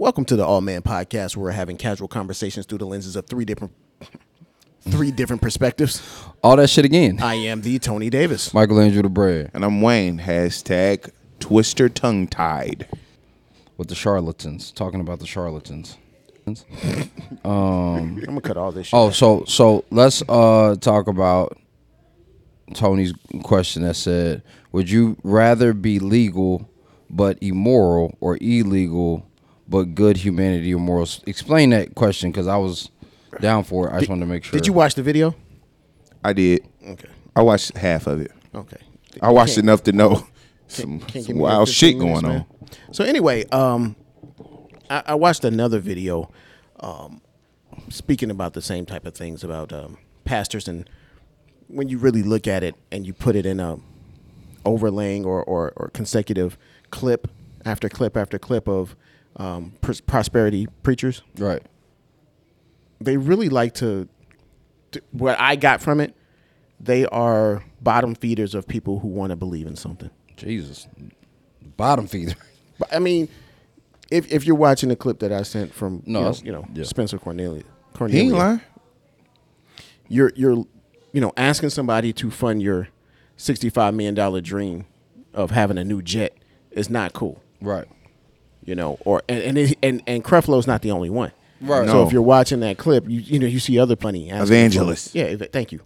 Welcome to the Awe Man Podcast, where we're having casual conversations through the lenses of three different, three different perspectives. All that shit again. I am the Tony Davis. Michelangelo the Bread And I'm Wayne. Hashtag Twister tongue tied. with the charlatans, talking about the charlatans. I'm gonna cut all this shit. Oh, so so let's uh talk about Tony's question that said, "Would you rather be legal but immoral, or illegal but good humanity or morals?" Explain that question because I was down for it. I just wanted to make sure. Did you watch the video? I did. Okay. I watched half of it. Okay. I watched Can't- enough to know some, can't give some me wild 15 shit minutes, going man. on. So anyway, um, I, I watched another video, um, speaking about the same type of things about um, pastors, and when you really look at it and you put it in a overlaying or or, or consecutive clip after clip after clip of um, pros- prosperity preachers, right? they really like to, to. What I got from it, they are bottom feeders of people who want to believe in something. Jesus, bottom feeder. But I mean, if if you're watching the clip that I sent from No, you, know, you know yeah. Spencer Cornelia, He Cornelia, ain't lying. you're you're you know asking somebody to fund your sixty five million dollar dream of having a new jet is not cool. Right. You know, or and and it, and, and Creflo's not the only one. Right. So if you're watching that clip, you you know you see other plenty asking Evangelists. Yeah, ev- thank you.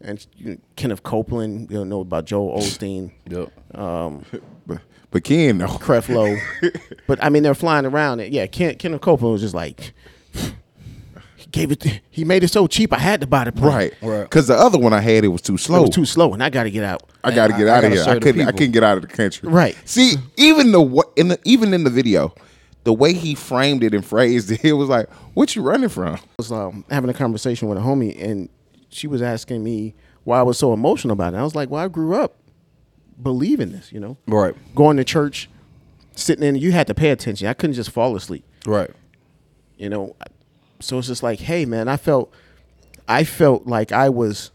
And you know, Kenneth Copeland, you know, know about Joel Osteen, Yep. Um, but, but Ken, though. Creflo. but I mean, they're flying around. It. Yeah, Ken, Kenneth Copeland was just like, he gave it. He made it so cheap. I had to buy the plane. Right. Right. Because the other one I had, it was too It slow. was too slow, and I got to get out. I got to get I- I out of here. I couldn't. I couldn't get out of the country. Right. See, even the wa- in the even in the video, the way he framed it and phrased it, it was like, "What you running from?" was um, having a conversation with a homie, and she was asking me why I was so emotional about it. I was like, "Well, I grew up believing this. You know, Right. going to church, sitting in. You had to pay attention. I couldn't just fall asleep. Right. You know, so it's just like, hey, man, I felt, I felt like I was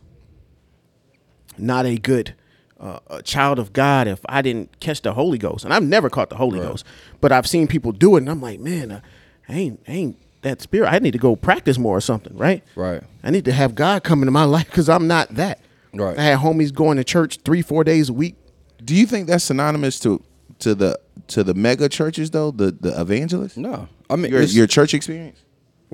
not a good uh, a child of God if I didn't catch the Holy Ghost, and I've never caught the Holy Ghost, but I've seen people do it, and I'm like, man, uh, I ain't, I ain't that spirit. I need to go practice more or something, right? Right. I need to have God come into my life because I'm not that. Right. I had homies going to church three, four days a week. Do you think that's synonymous to to the to the mega churches though? The the evangelists? No. I mean, Your your church experience?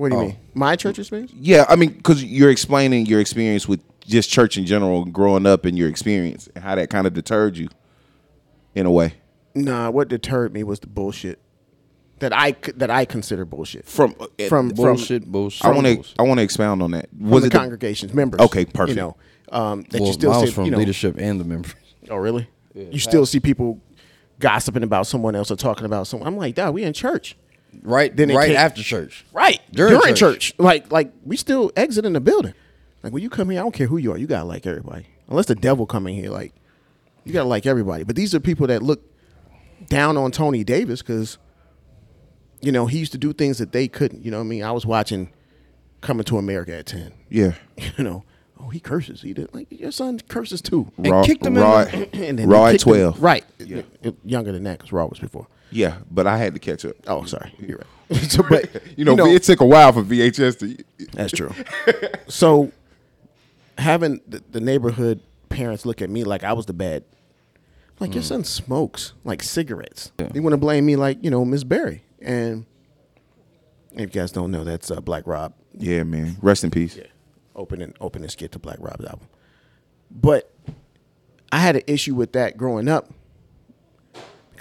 What do you Oh. mean? My church experience? Yeah, I mean, because you're explaining your experience with just church in general, growing up, and your experience, and how that kind of deterred you, in a way. Nah, what deterred me was the bullshit that I c- that I consider bullshit From from bullshit, bullshit. I want to. I want to expound on that. from Was the it the- congregation's members. Okay, perfect. You know, um, that well, you still see from you know, leadership and the members. Oh, really? you still see people gossiping about someone else or talking about someone. I'm like, Dad, we in church, Right. Then right came- after church. right? During During, church. church. like like we still exiting the building. Like when you come here, I don't care who you are, you gotta like everybody. Unless the devil come in here, like you gotta like everybody. But these are people that look down on Tony Davis because you know he used to do things that they couldn't. You know what I mean? I was watching Coming to America at ten. yeah, You know, oh he curses. He did like your son curses too. And kicked him in raw, the- And then raw they at kicked him- twelve. right? Younger than that because Raw was before. Yeah, but I had to catch up. Oh, sorry, you're right. so, but You know, it took a while for VHS to. that's true. so, having the, the neighborhood parents look at me like I was the bad, like your son smokes like cigarettes. They want to blame me like you know Miss Barry And if you guys don't know, that's uh, Black Rob. Yeah, man. Rest in peace. Yeah, open and skit to Black Rob's album. But I had an issue with that growing up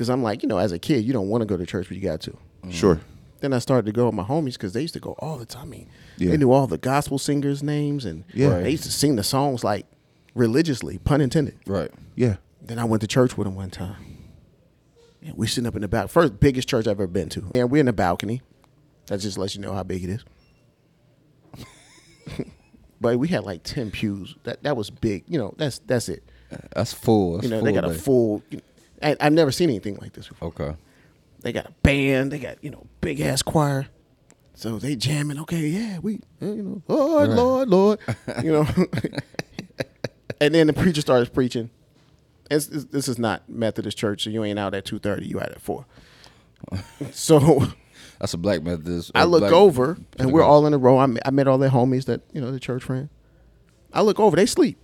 because I'm like, you know, as a kid, you don't want to go to church, but you got to. Mm-hmm. Sure. Then I started to go with my homies because they used to go all the time. I mean, Yeah. they knew all the gospel singers' names and Yeah. they used to sing the songs like religiously, pun intended. Right. Yeah. Then I went to church with them one time. And we sitting up in the back. First biggest church I've ever been to. And we're in the balcony. That just lets you know how big it is. but we had like ten pews. That that was big. You know, that's that's it. That's full. That's You know, full they got a full. I, I've never seen anything like this before. Okay. They got a band. They got you know big ass choir. So they jamming. Okay, yeah, we eh, you know, Lord, Lord, Lord, you know. and then the preacher starts preaching. It's, it's- this is not Methodist church, so you ain't out at two thirty. You out at four. so That's a black Methodist. I look over and we're all in a row. I met, I met all their homies that you know the church friend. I look over, they sleep.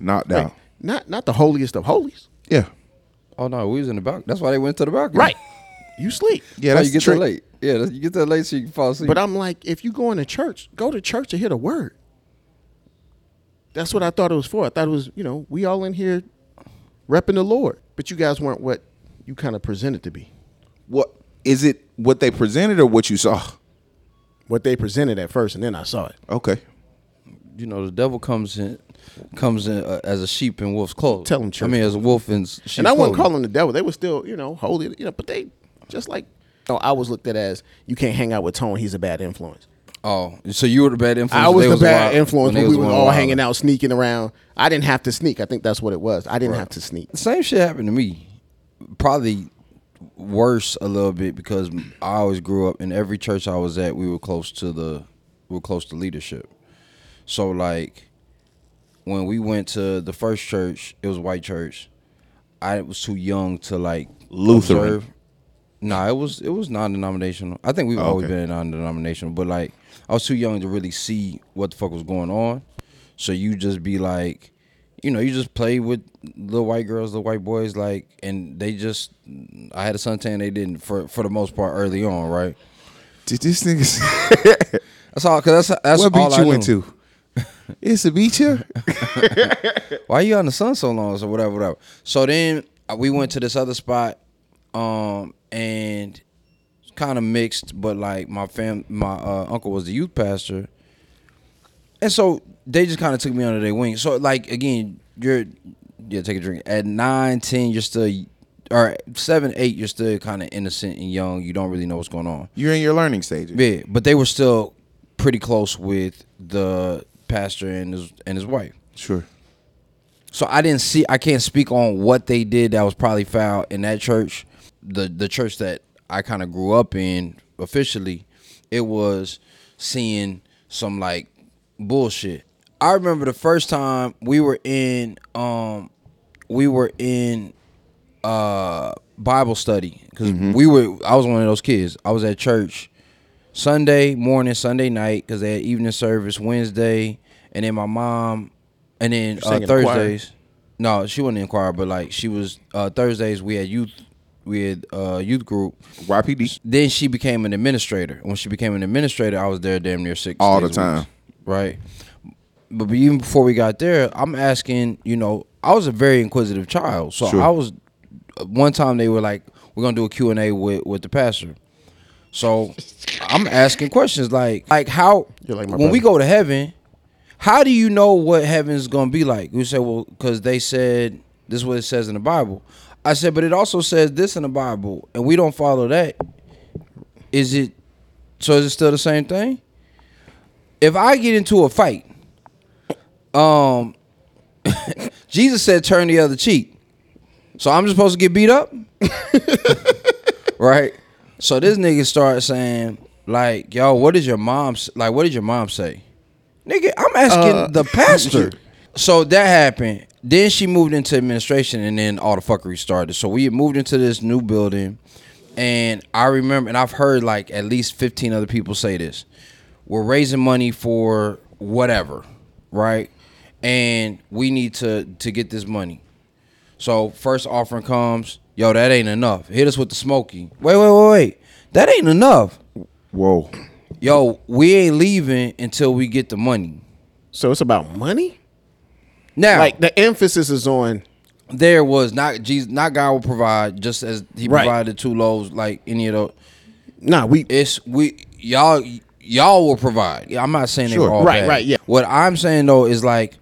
Knocked Right. out. Not not the holiest of holies. Yeah. Oh no, we was in the balcony. That's why they went to the balcony. Right. You sleep. Yeah, That's that's you get the trick. there late. Yeah, that's, you get there late so you can fall asleep. But I'm like, if you going to church, go to church to hear the word. That's what I thought it was for. I thought it was, you know, we all in here repping the Lord. But you guys weren't what you kind of presented to be. What is it? What they presented or what you saw? What they presented at first, and then I saw it. Okay. you know, the devil comes in, comes in uh, as a sheep in wolf's clothes. Tell 'em I mean, as a wolf in and I wouldn't clothing. call them the devil. They were still, you know, holy, you know, but they just like, oh, I was looked at as you can't hang out with Tone. He's a bad influence. Oh, so you were the bad influence. I was the bad wild- influence they when we were all wild. hanging out, sneaking around. I didn't have to sneak. I think that's what it was. I didn't have to sneak. The same shit happened to me. Probably worse a little bit because I always grew up in every church I was at. We were close to the, we were close to leadership. So like, when we went to the first church, it was a white church. I was too young to like Lutheran. observe. Nah, it was it was non-denominational. I think we've Oh, always okay. been non-denominational, but like I was too young to really see what the fuck was going on. So you just be like, you know, you just play with little white girls, little white boys, like, and they just. I had a suntan. They didn't for for the most part early on, right? Did this nigga? That's all. Cause that's that's what all I you went knew. to? It's a beach here. why you on the sun so long? So whatever, whatever. So then uh, we went to this other spot, um, and kind of mixed, but like my fam, my uh, uncle was the youth pastor, and so they just kind of took me under their wing. So like again, you're yeah, take a drink at nine, ten, you're still. Or seven, eight, you're still kind of innocent and young. You don't really know what's going on. You're in your learning stages. Yeah, but they were still pretty close with the pastor and his and his wife. Sure. So I didn't see. I can't speak on what they did that was probably foul in that church. The the church that I kind of grew up in officially, it was seeing some like bullshit. I remember the first time we were in um we were in uh Bible study because we were I was one of those kids. I was at church Sunday morning, Sunday night because they had evening service Wednesday, and then my mom, and then uh, sang in the? Thursdays. No, she wasn't in choir, but like she was uh, Thursdays. We had youth, we had uh, youth group. YPD. Then she became an administrator. When she became an administrator, I was there damn near six All days the a week, time. right? But even before we got there, I'm asking. You know, I was a very inquisitive child, so Sure. I was. One time they were like, "We're gonna do a Q and A with with the pastor." So I'm asking questions like, like how You're like when we go to heaven, how do you know what heaven's gonna be like? We say, well, because they said this is what it says in the Bible. I said, but it also says this in the Bible, and we don't follow that. Is it? So is it still the same thing? If I get into a fight, um, Jesus said turn the other cheek. So I'm just supposed to get beat up? right? So this nigga started saying, like, yo, what did your mom s- like what did your mom say? Nigga, I'm asking Uh, the pastor. so that happened. Then she moved into administration and then all the fuckery started. So we had moved into this new building and I remember and I've heard like at least 15 other people say this. We're raising money for whatever, right? And we need to to get this money. So first offering comes, yo, that ain't enough. Hit us with the smoky. Wait, wait, wait, wait. That ain't enough. Whoa. Yo, we ain't leaving until we get the money. So it's about money. Now, Like the emphasis is on there was not Jesus, not God will provide just as He Right. provided two loaves, like any of those. nah. We It's we y'all y'all will provide. I'm not saying they Sure. were all Right, bad. right, yeah. What I'm saying though is like,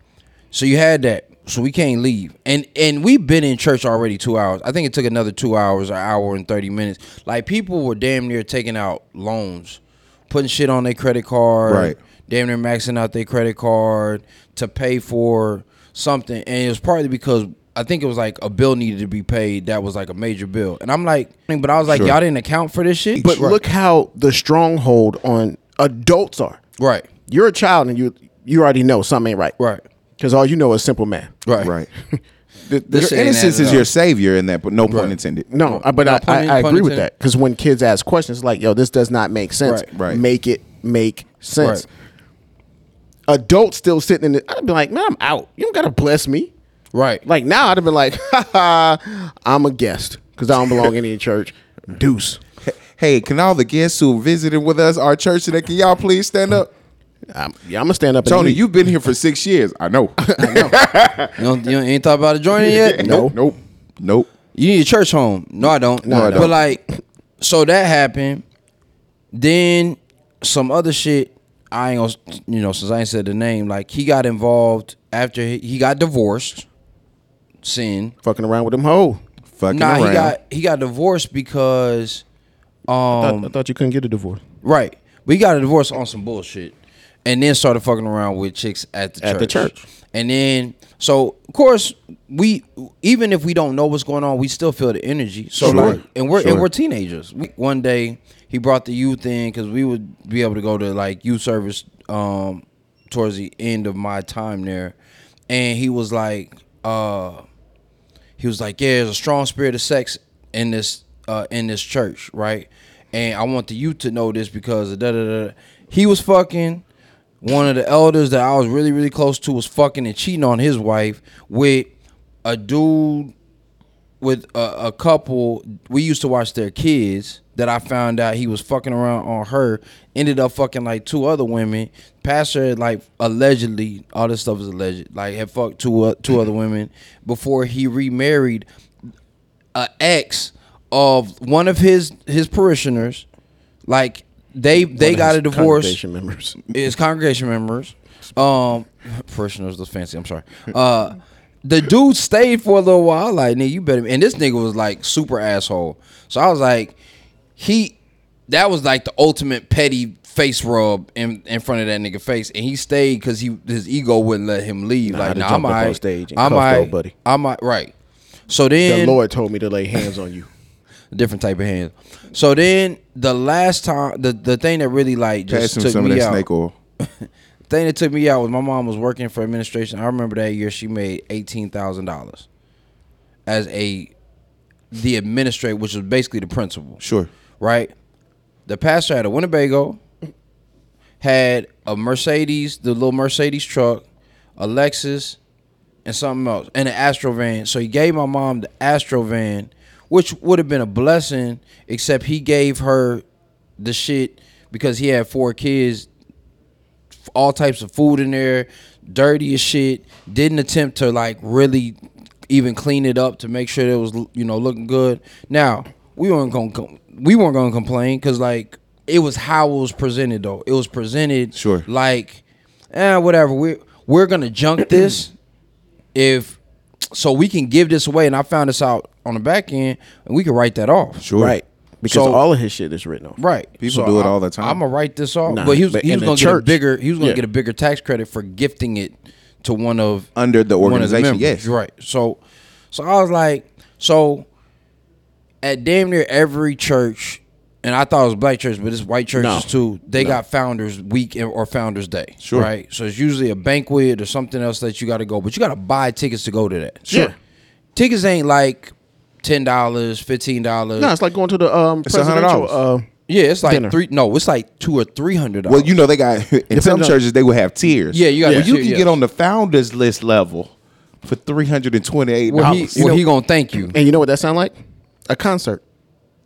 so you had that, so we can't leave, and and we've been in church already two hours. I think it took another two hours, an hour and thirty minutes. Like people were damn near taking out loans, putting shit on their credit card, Right. Damn near maxing out their credit card to pay for something, and it was partly because. I think it was like a bill needed to be paid that was like a major bill. And I'm like, but I was like, Sure. y'all didn't account for this shit? But Right. look how the stronghold on adults are. Right. You're a child and you you already know something ain't right. Right. Because all you know is simple man. Right. Right. The, This your innocence is your savior in that, but no pun Right. intended. No, uh, but No, I, pun I, I pun agree with intended. that because when kids ask questions like, "Yo, this does not make sense," Right. Right. make it make sense. Right. Adults still sitting in it. I'd be like, "Man, I'm out. You don't gotta bless me." Right. Like now, I'd have been like, "Ha ha, I'm a guest because I don't belong in any church." Deuce. Hey, can all the guests who visited with us our church today, can y'all please stand up? I'm, yeah, I'm gonna stand up. Tony, you've been here for six years. I know. You, don't, you ain't thought about joining yet? nope. Nope. Nope. You need a church home. No, I don't. No, I don't. But like, so that happened. Then some other shit. I ain't gonna, you know, since I ain't said the name, like he got involved after he, he got divorced. Sin. fucking around with them hoe. Fucking Nah, around. he got he got divorced because, I thought- um, I thought you couldn't get a divorce. right. But he got a divorce on some bullshit, and then started fucking around with chicks at the At church. the church. And then, so of course, we even if we don't know what's going on, we still feel the energy. So Sure. like, and we're Sure. and we're teenagers. We, one day he brought the youth in because we would be able to go to like youth service um, towards the end of my time there, and he was like, uh, he was like, yeah, there's a strong spirit of sex in this uh, in this church, right? And I want the youth to know this because da da da. He was fucking one of the elders that I was really really close to was fucking and cheating on his wife with a dude with a, a couple. We used to watch their kids. That I found out he was fucking around on her. Ended up fucking like two other women. Pastor like allegedly, all this stuff is alleged. Like had fucked two uh, two other women before he remarried a ex of one of his his parishioners. Like they they got a divorce congregation members. his congregation members, um, parishioners was fancy. I'm sorry. Uh, the dude stayed for a little while. Like, nigga, you better. And this nigga was like super asshole. So I was like, he, that was like the ultimate petty face rub in in front of that nigga face, and he stayed because he his ego wouldn't let him leave. Nah, like, nah, I'm on stage and I'm cuff alright, old buddy. I'm. Right. So then The Lord told me to lay hands on you. Different type of hands. So then the last time, the the thing that really like Pass just him took some of me that out. snake oil. thing that took me out was my mom was working for administration. I remember that year she made eighteen thousand dollars as a the administrator, which was basically the principal. Sure. Right. The pastor had a Winnebago, had a Mercedes, the little Mercedes truck, a Lexus, and something else, and an Astro van. So he gave my mom the Astro van, which would have been a blessing, except he gave her the shit because he had four kids all types of food in there, dirty as shit. Didn't attempt to like really even clean it up to make sure it was you know looking good. Now we weren't gonna com- we weren't gonna complain because like it was how it was presented though. It was presented Sure. like eh whatever we we're gonna junk this if so we can give this away and I found this out on the back end and we can write that off. Sure. Right. Because So- all of his shit is written off. Right. People do it I- all the time. I'm gonna write this off. Nah, but he was but he in was the gonna get a church- bigger he was gonna yeah. get a bigger tax credit for gifting it to one of Under the one of organization, members. yes. Right. So so I was like, so at damn near every church, and I thought it was black church, but it's white churches No. too. They got founders week or founders day. Sure. Right. So it's usually a banquet or something else that you got to go, but you got to buy tickets to go to that. Sure. Tickets ain't like ten dollars, fifteen dollars. No, it's like going to the um It's $100. presidential. Uh, yeah, it's like dinner. three. No, it's like two or three hundred dollars. Well, you know they got in some on- churches they will have tiers. Yeah, you got Well, you tier, can yes. get on the founders list level for three hundred and twenty eight Well, he, dollars. well, he gonna thank you. and you know what that sound like? A concert.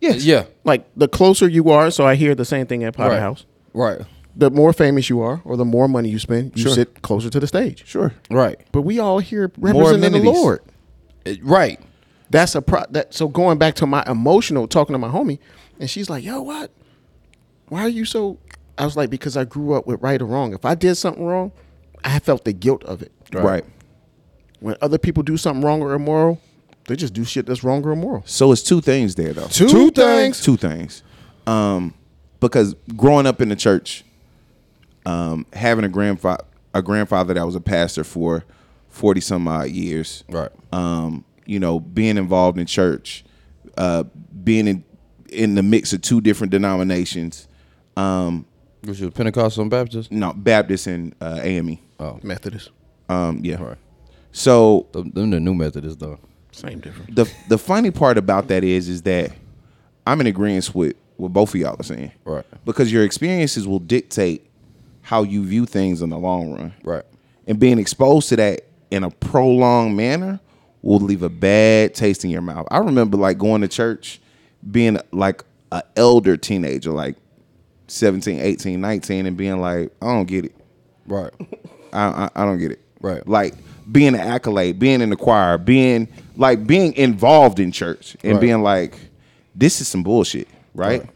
Yes. Yeah. Like the closer you are, so I hear the same thing at Potter Right. House. Right. The more famous you are, or the more money you spend, you Sure. sit closer to the stage. Sure. Right. But we all here representing the. Lord. Right. That's a pro. That so going back to my emotional talking to my homie, and she's like, "Yo, what? Why are you so?" I was like, "Because I grew up with right or wrong. If I did something wrong, I felt the guilt of it. Right. When other people do something wrong or immoral, they just do shit that's wrong or immoral. So it's two things there though. Two Two things. Two things. Um, because growing up in the church, um, having a grandfather a grandfather that was a pastor for forty some odd years. Right. Um, you know, being involved in church, uh, being in in the mix of two different denominations, um, Which was Pentecostal and Baptist. no Baptist and uh, AME. Oh. Methodist. Um, yeah. Right. So Them, them the new Methodists though. Same difference. the the funny part about that is is that I'm in agreement with what both of y'all are saying. Right. Because your experiences will dictate how you view things in the long run. Right. And being exposed to that in a prolonged manner will leave a bad taste in your mouth. I remember like going to church, being like an elder teenager, like 17, 18, 19, and being like, I don't get it. Right. I, I, I don't get it. Right. Like being an accolade, being in the choir, being like being involved in church and Right. being like, this is some bullshit, right?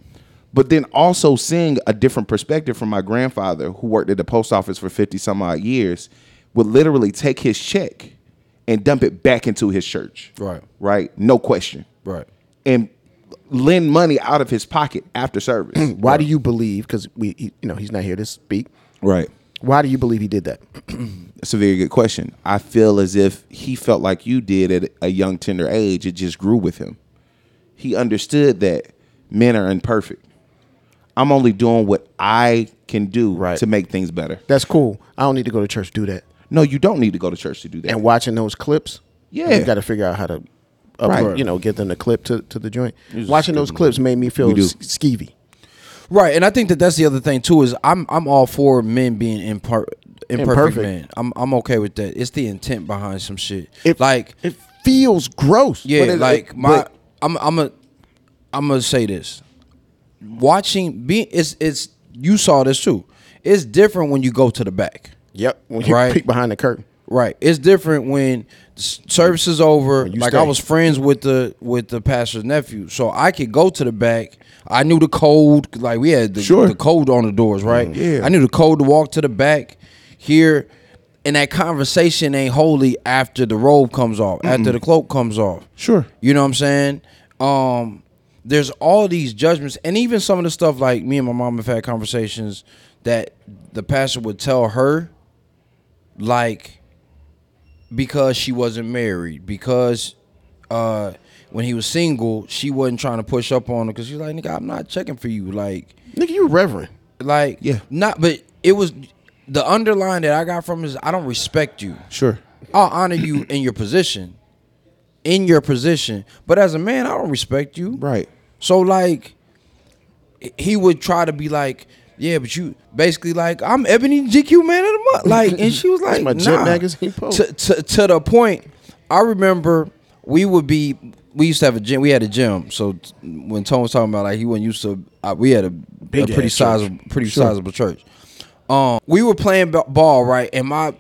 But then also seeing a different perspective from my grandfather who worked at the post office for 50 some odd years would literally take his check and dump it back into his church. Right. Right? No question. Right. And lend money out of his pocket after service. Why do you believe? Because we, he, you know, he's not here to speak. right. Why do you believe he did that? That's a very good question. I feel as if he felt like you did at a young, tender age. It just grew with him. He understood that men are imperfect. I'm only doing what I can do Right. to make things better. That's cool. I don't need to go to church to do that. No, you don't need to go to church to do that. And watching those clips, Yeah. you got to figure out how to, upload, Right. you know, get them the clip to, to the joint. Watching those clips made me feel s- skeevy. Right, and I think that that's the other thing too is I'm I'm all for men being impar- imperfect, Imperfect. men. I'm I'm okay with that. It's the intent behind some shit. It, like it feels gross. yeah, but it- like it- my but- I'm I'm a I'm gonna say this. Watching being it's it's you saw this too. It's different when you go to the back. Yep. When you Right. peek behind the curtain. Right. It's different when the service is over. Like stay. I was friends with the with the pastor's nephew, so I could go to the back. I knew the code. Like we had the, Sure. the code on the doors, right? Yeah. I knew the code to walk to the back. Here, and that conversation ain't holy after the robe comes off, after the cloak comes off. Sure. You know what I'm saying? Um, there's all these judgments, and even some of the stuff like me and my mom have had conversations that the pastor would tell her, like, because she wasn't married, because uh, when he was single, she wasn't trying to push up on him because she's like, nigga, I'm not checking for you, like, Nigga, you reverend. like, Yeah. not, but it was the underline that I got from is I don't respect you. Sure. I'll honor you in your position, in your position. But as a man, I don't respect you. Right. So like, he would try to be like, yeah, but you basically like I'm Ebony GQ man of the month. Like, and she was like, my nah. Jet magazine post. To, to to the point, I remember we would be. We used to have a gym. We had a gym. So t- when Tone was talking about like he wasn't used to, uh, we had a, a Big pretty ass church. sizable, pretty sizable church. Um, we were playing b- ball right, and my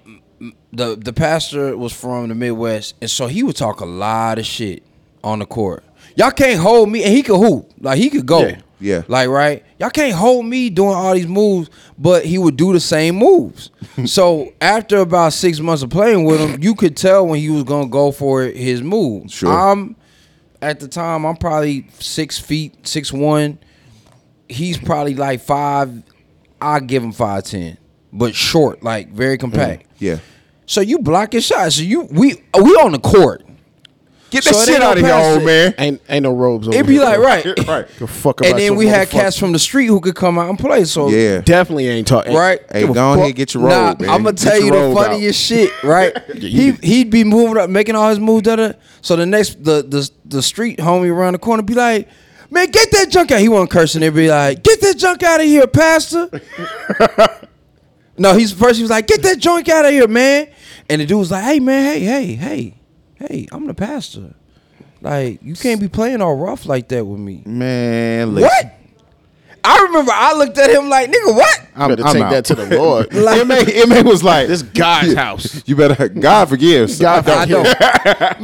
the the pastor was from the Midwest, and so he would talk a lot of shit on the court. Y'all can't hold me, and he could hoop like he could go. Yeah. Yeah. Like right, y'all can't hold me doing all these moves, but he would do the same moves. so after about six months of playing with him, you could tell when he was gonna go for his move. Sure. I'm at the time I'm probably six feet, six one. He's probably like five. I give him five ten, but short, like very mm. compact. Yeah. So you block his shot. So you we we on the court. Get that it shit out of here, pass old man. Ain't ain't no robes over It'd be here. like right, Right. Go fuck And then we had cats from the street who could come out and play. So Yeah. Definitely ain't talking. Right. Hey, go on here, get your robe, Nah, man. I'm gonna tell you the robe out. funniest shit, right? he he'd be moving up, making all his moves. Da, da. So the next the the the street homie around the corner be like, "Man, get that junk out!" He wasn't cursing. They'd be like, "Get that junk out of here, Pastor." no, he's first. He was like, "Get that junk out of here, man." And the dude was like, "Hey, man, hey, hey, hey, hey, I'm the pastor. Like, you can't be playing all rough like that with me." Man, listen. What? I remember I looked at him like, "Nigga, what?" I'm, Better I'm take out. that to the Lord. Emma, Emma was like, this God's house. You better, God forgives. God I know.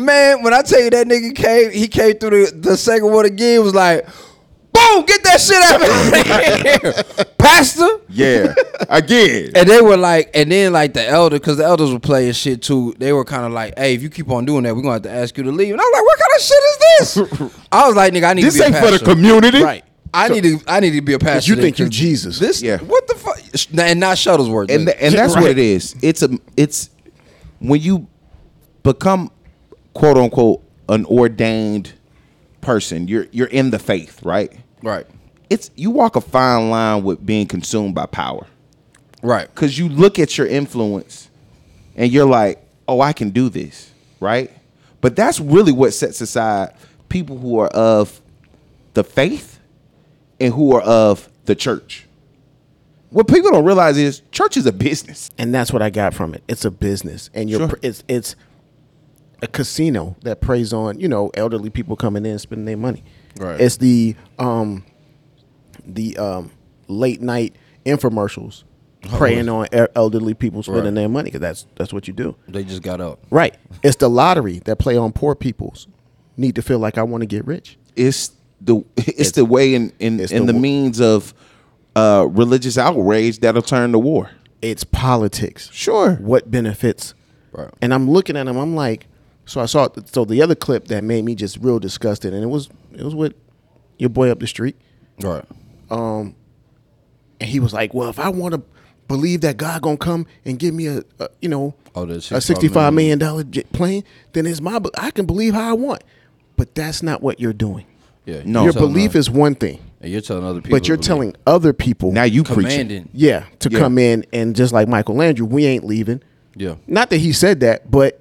Man, when I tell you that nigga came, he came through the, the second one again, was like, boom, get that shit out of here. Pastor. Yeah. Again. And they were like, and then like the elder, because the elders were playing shit too. They were kind of like, "Hey, if you keep on doing that, we're gonna have to ask you to leave." And I was like, "What kind of shit is this?" I was like, "Nigga, I need this to be ain't a for the community. Right. I need to, I need to be a pastor." You then, think you 'cause Jesus. This, Yeah. What the fuck? And not Shuttlesworth. And th- and that's what it is. It's a it's when you become quote unquote an ordained person, you're you're in the faith, right? Right, It's you walk a fine line with being consumed by power. right, Cause you look at your influence and you're like, oh, I can do this, right? But that's really what sets aside people who are of the faith and who are of the church. What people don't realize is church is a business. and that's what I got from it. It's a business, and you're Sure. it's it's a casino that preys on you know elderly people coming in spending their money. Right. It's the um the um late night infomercials preying on elderly people spending Right. their money because that's that's what you do. They just got up. Right. It's the lottery that play on poor people's need to feel like I want to get rich. It's the it's, the way in in, in the the, means of uh, religious outrage that'll turn to war. It's politics. Sure. What benefits? Right. And I'm looking at him. I'm like, so I saw. So the other clip that made me just real disgusted, and it was it was with your boy up the street, Right. Um, and he was like, "Well, if I want to believe that God gonna come and give me a, a you know Oh, a sixty-five million dollar plane, then it's my I can believe how I want." But that's not what you're doing. Yeah. No. your belief other- is one thing, and you're telling other people. but you're to believe. telling other people Now you preaching. commanding. yeah, to Yeah. come in and just like Michael Landry, we ain't leaving. Yeah. Not that he said that, but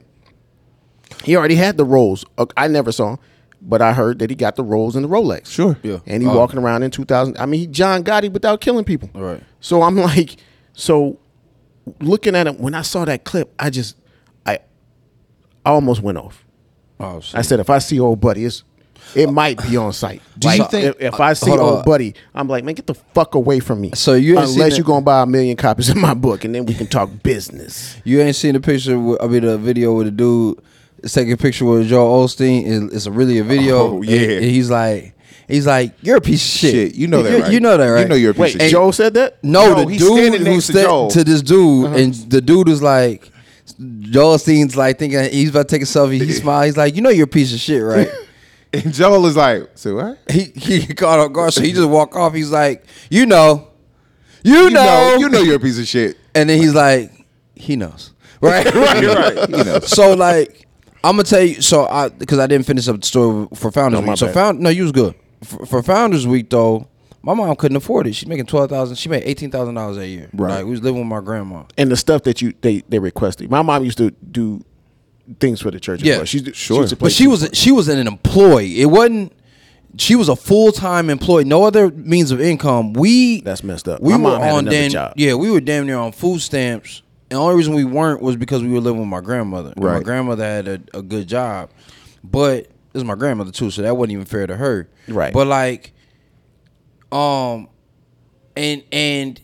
he already had the rolls. Uh, I never saw him, but I heard that he got the rolls in the Rolex. Sure. Yeah. And he Oh. walking around in 2000. I mean, he John Gotti without killing people. Right. So I'm like, so looking at him, when I saw that clip, I just, I, I almost went off. Oh, shit. I said, if I see old buddy, it's, it uh, might be on site. Do you think- if, if I uh, see Hold on. old buddy, I'm like, man, get the fuck away from me. So you ain't unless you're gonna buy a million copies of my book, and then we can talk business. You ain't seen the picture. With, I mean, the video with the dude is taking a picture with Joel Osteen. It- It's a really a video. Oh, yeah. And- and he's like, he's like, you're a piece of shit. Shit, you know that, You, right? you know that, right? You know you're a piece Wait, of shit. Joe said that? No, No, the he's dude standing who next to said Joel. to this dude, uh-huh. and the dude is like, Joel Osteen's like thinking he's about to take a selfie. He smiled. He's like, you know, you're a piece of shit, right? And Joel is like, so what? he he caught off guard, so he just walk off. He's like, you know, you, You know, know, you know you're a piece of shit. and then he's like, he knows, right? right, right. You know. so like I'm gonna tell you. So I because I didn't finish up the story for Founders No, Week. So bad. found no, you was good for, for Founders Week though. My mom couldn't afford it. She's making twelve thousand. She made eighteen thousand dollars a year. Right. Like we was living with my grandma. and the stuff that you they they requested. My mom used to do things for the church. as Yeah, well. She, she sure. used But she was she was an employee. It wasn't. She was a full time employee. No other means of income. We That's messed up. We My were mom had on another damn job. yeah. We were damn near on food stamps. The only reason we weren't was because we were living with my grandmother. And My grandmother had a, a good job, but this is my grandmother too, so that wasn't even fair to her. Right. But like, um, and and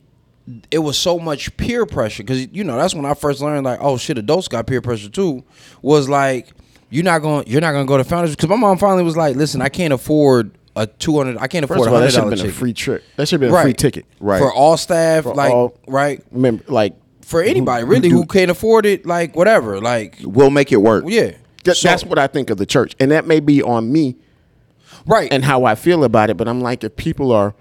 it was so much peer pressure because you know that's when I first learned like oh shit adults got peer pressure too was like you're not going you're not gonna go to founders because my mom finally was like listen I can't afford a two hundred I can't First afford of a all, that should have been a free trip. That should have been a free ticket. Right. for all staff For like all- right Remember, like for anybody really who can't afford it like whatever like We'll make it work. yeah that- So- that's what I think of the church, and that may be on me right and how I feel about it. But I'm like, if people are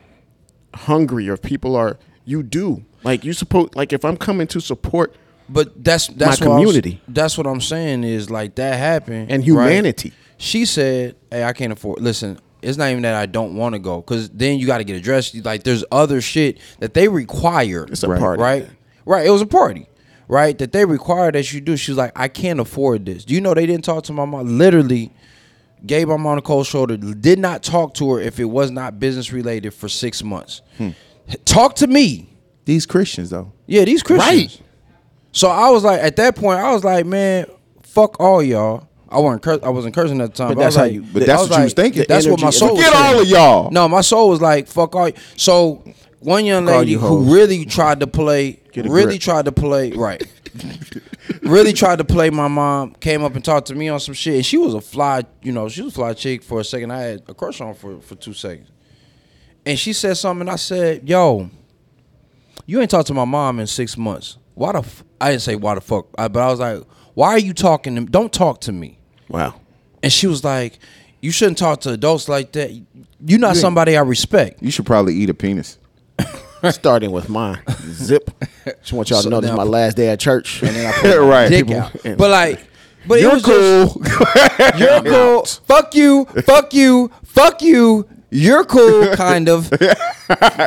hungry, or if people are, you do like you suppose like if I'm coming to support But that's that's My what I was- community. that's what I'm saying is like that happened and right? humanity. She said, "Hey, I can't afford. Listen, it's not even that I don't want to go, because then you got to get addressed. Like, there's other shit that they require. It's a Right. party, right? Right. It was a party, right? That they required that you do. She was like, I can't afford this. Do you know they didn't talk to my mom? Literally, gave my mom a cold shoulder. Did not talk to her if it was not business related for six months. Hmm. Talk to me. These Christians though. Yeah, these Christians. Right. So I was like, at that point, I was like, man, fuck all y'all. I wasn't cur- I wasn't cursing at the time. But But, that's was how like, you- but that's was what you was thinking. That's what my soul. was Forget saying. all of y'all. No, my soul was like, fuck all. y- So one young lady you who really tried to play, really grip. tried to play, right. really tried to play my mom. Came up and talked to me on some shit, and she was a fly. You know, she was a fly chick for a second. I had a crush on for for two seconds, and she said something. and I said, "Yo, you ain't talked to my mom in six months. Why the? F-? I didn't say why the fuck, I- but I was like, why are you talking to? Don't talk to me." Wow. And she was like, "You shouldn't talk to adults like that. You're not somebody I respect." You should probably eat a penis. Starting with mine. Zip. Just want y'all to know this is my last day at church. And then I put Right. dick People- out. and- But like, but it You're was just- you're cool. Fuck you. Fuck you. Fuck you. You're cool. Kind of.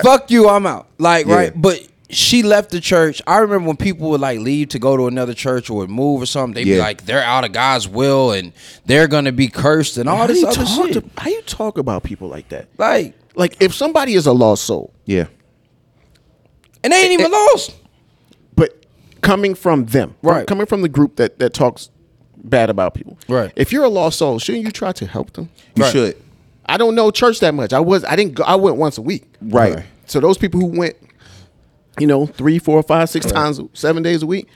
Fuck you. I'm out. Like Yeah. right. But she left the church. I remember when people would like leave to go to another church or would move or something. They'd be like, they're out of God's will and they're gonna be cursed and all how, this other shit. to- how you talk about people like that? like, Like if somebody is a lost soul, Yeah. And they ain't even lost. but coming from them, from- Right. coming from the group that that talks bad about people, Right. If you're a lost soul, shouldn't you try to help them? You Right. should. I don't know church that much. I was I didn't go, I went once a week. Right. So those people who went, you know, three, four, five, six times, seven days a week,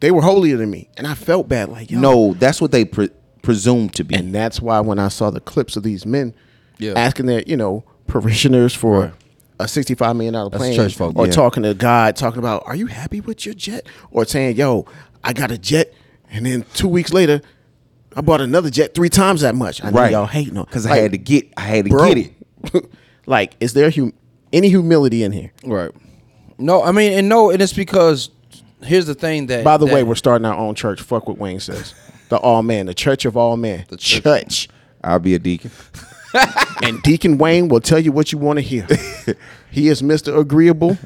they were holier than me, and I felt bad. Like yo. No, that's what they pre- presume to be. and that's why when I saw the clips of these men Yeah. asking their you know parishioners for Right. A sixty-five million dollar That's plane, church folk, or yeah. talking to God, talking about, "Are you happy with your jet?" or saying, "Yo, I got a jet," and then two weeks later, I bought another jet three times that much. I know right. y'all hating on because I had to get. I had to bro, get it. like, is there hum- any humility in here? Right. No, I mean, and no, and it's because here's the thing that. By the way, we're starting our own church. Fuck what Wayne says. The all man, the church of all men, the church. church. I'll be a deacon. And Deacon Wayne will tell you what you want to hear. he is Mr. Agreeable.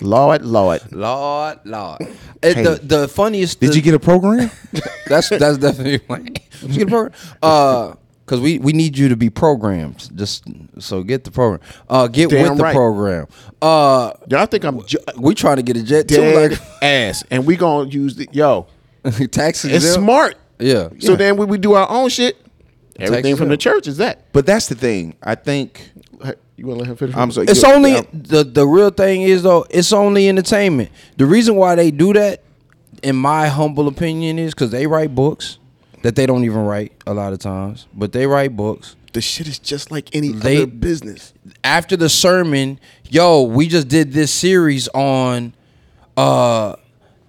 Lord, Lord. Lord, Lord. Hey. the the funniest. Did the- you get a program? That's that's definitely one. Did you get a program? Uh, cause we we need you to be programmed. Just so get the program. Uh, get Damn with the program. Uh, Y'all think I'm ju- we trying to get a jet too. Like ass. And we going to use the, yo, taxes. it's smart. Yeah. So Yeah. then when we do our own shit, everything from the church is that. but that's the thing. I think. You want to let him finish? I'm sorry. It's you- only yeah. the the real thing is though. It's only entertainment. The reason why they do that, in my humble opinion, is because they write books that they don't even write a lot of times, but they write books. The shit is just like any They- other business. after the sermon, yo, we just did this series on uh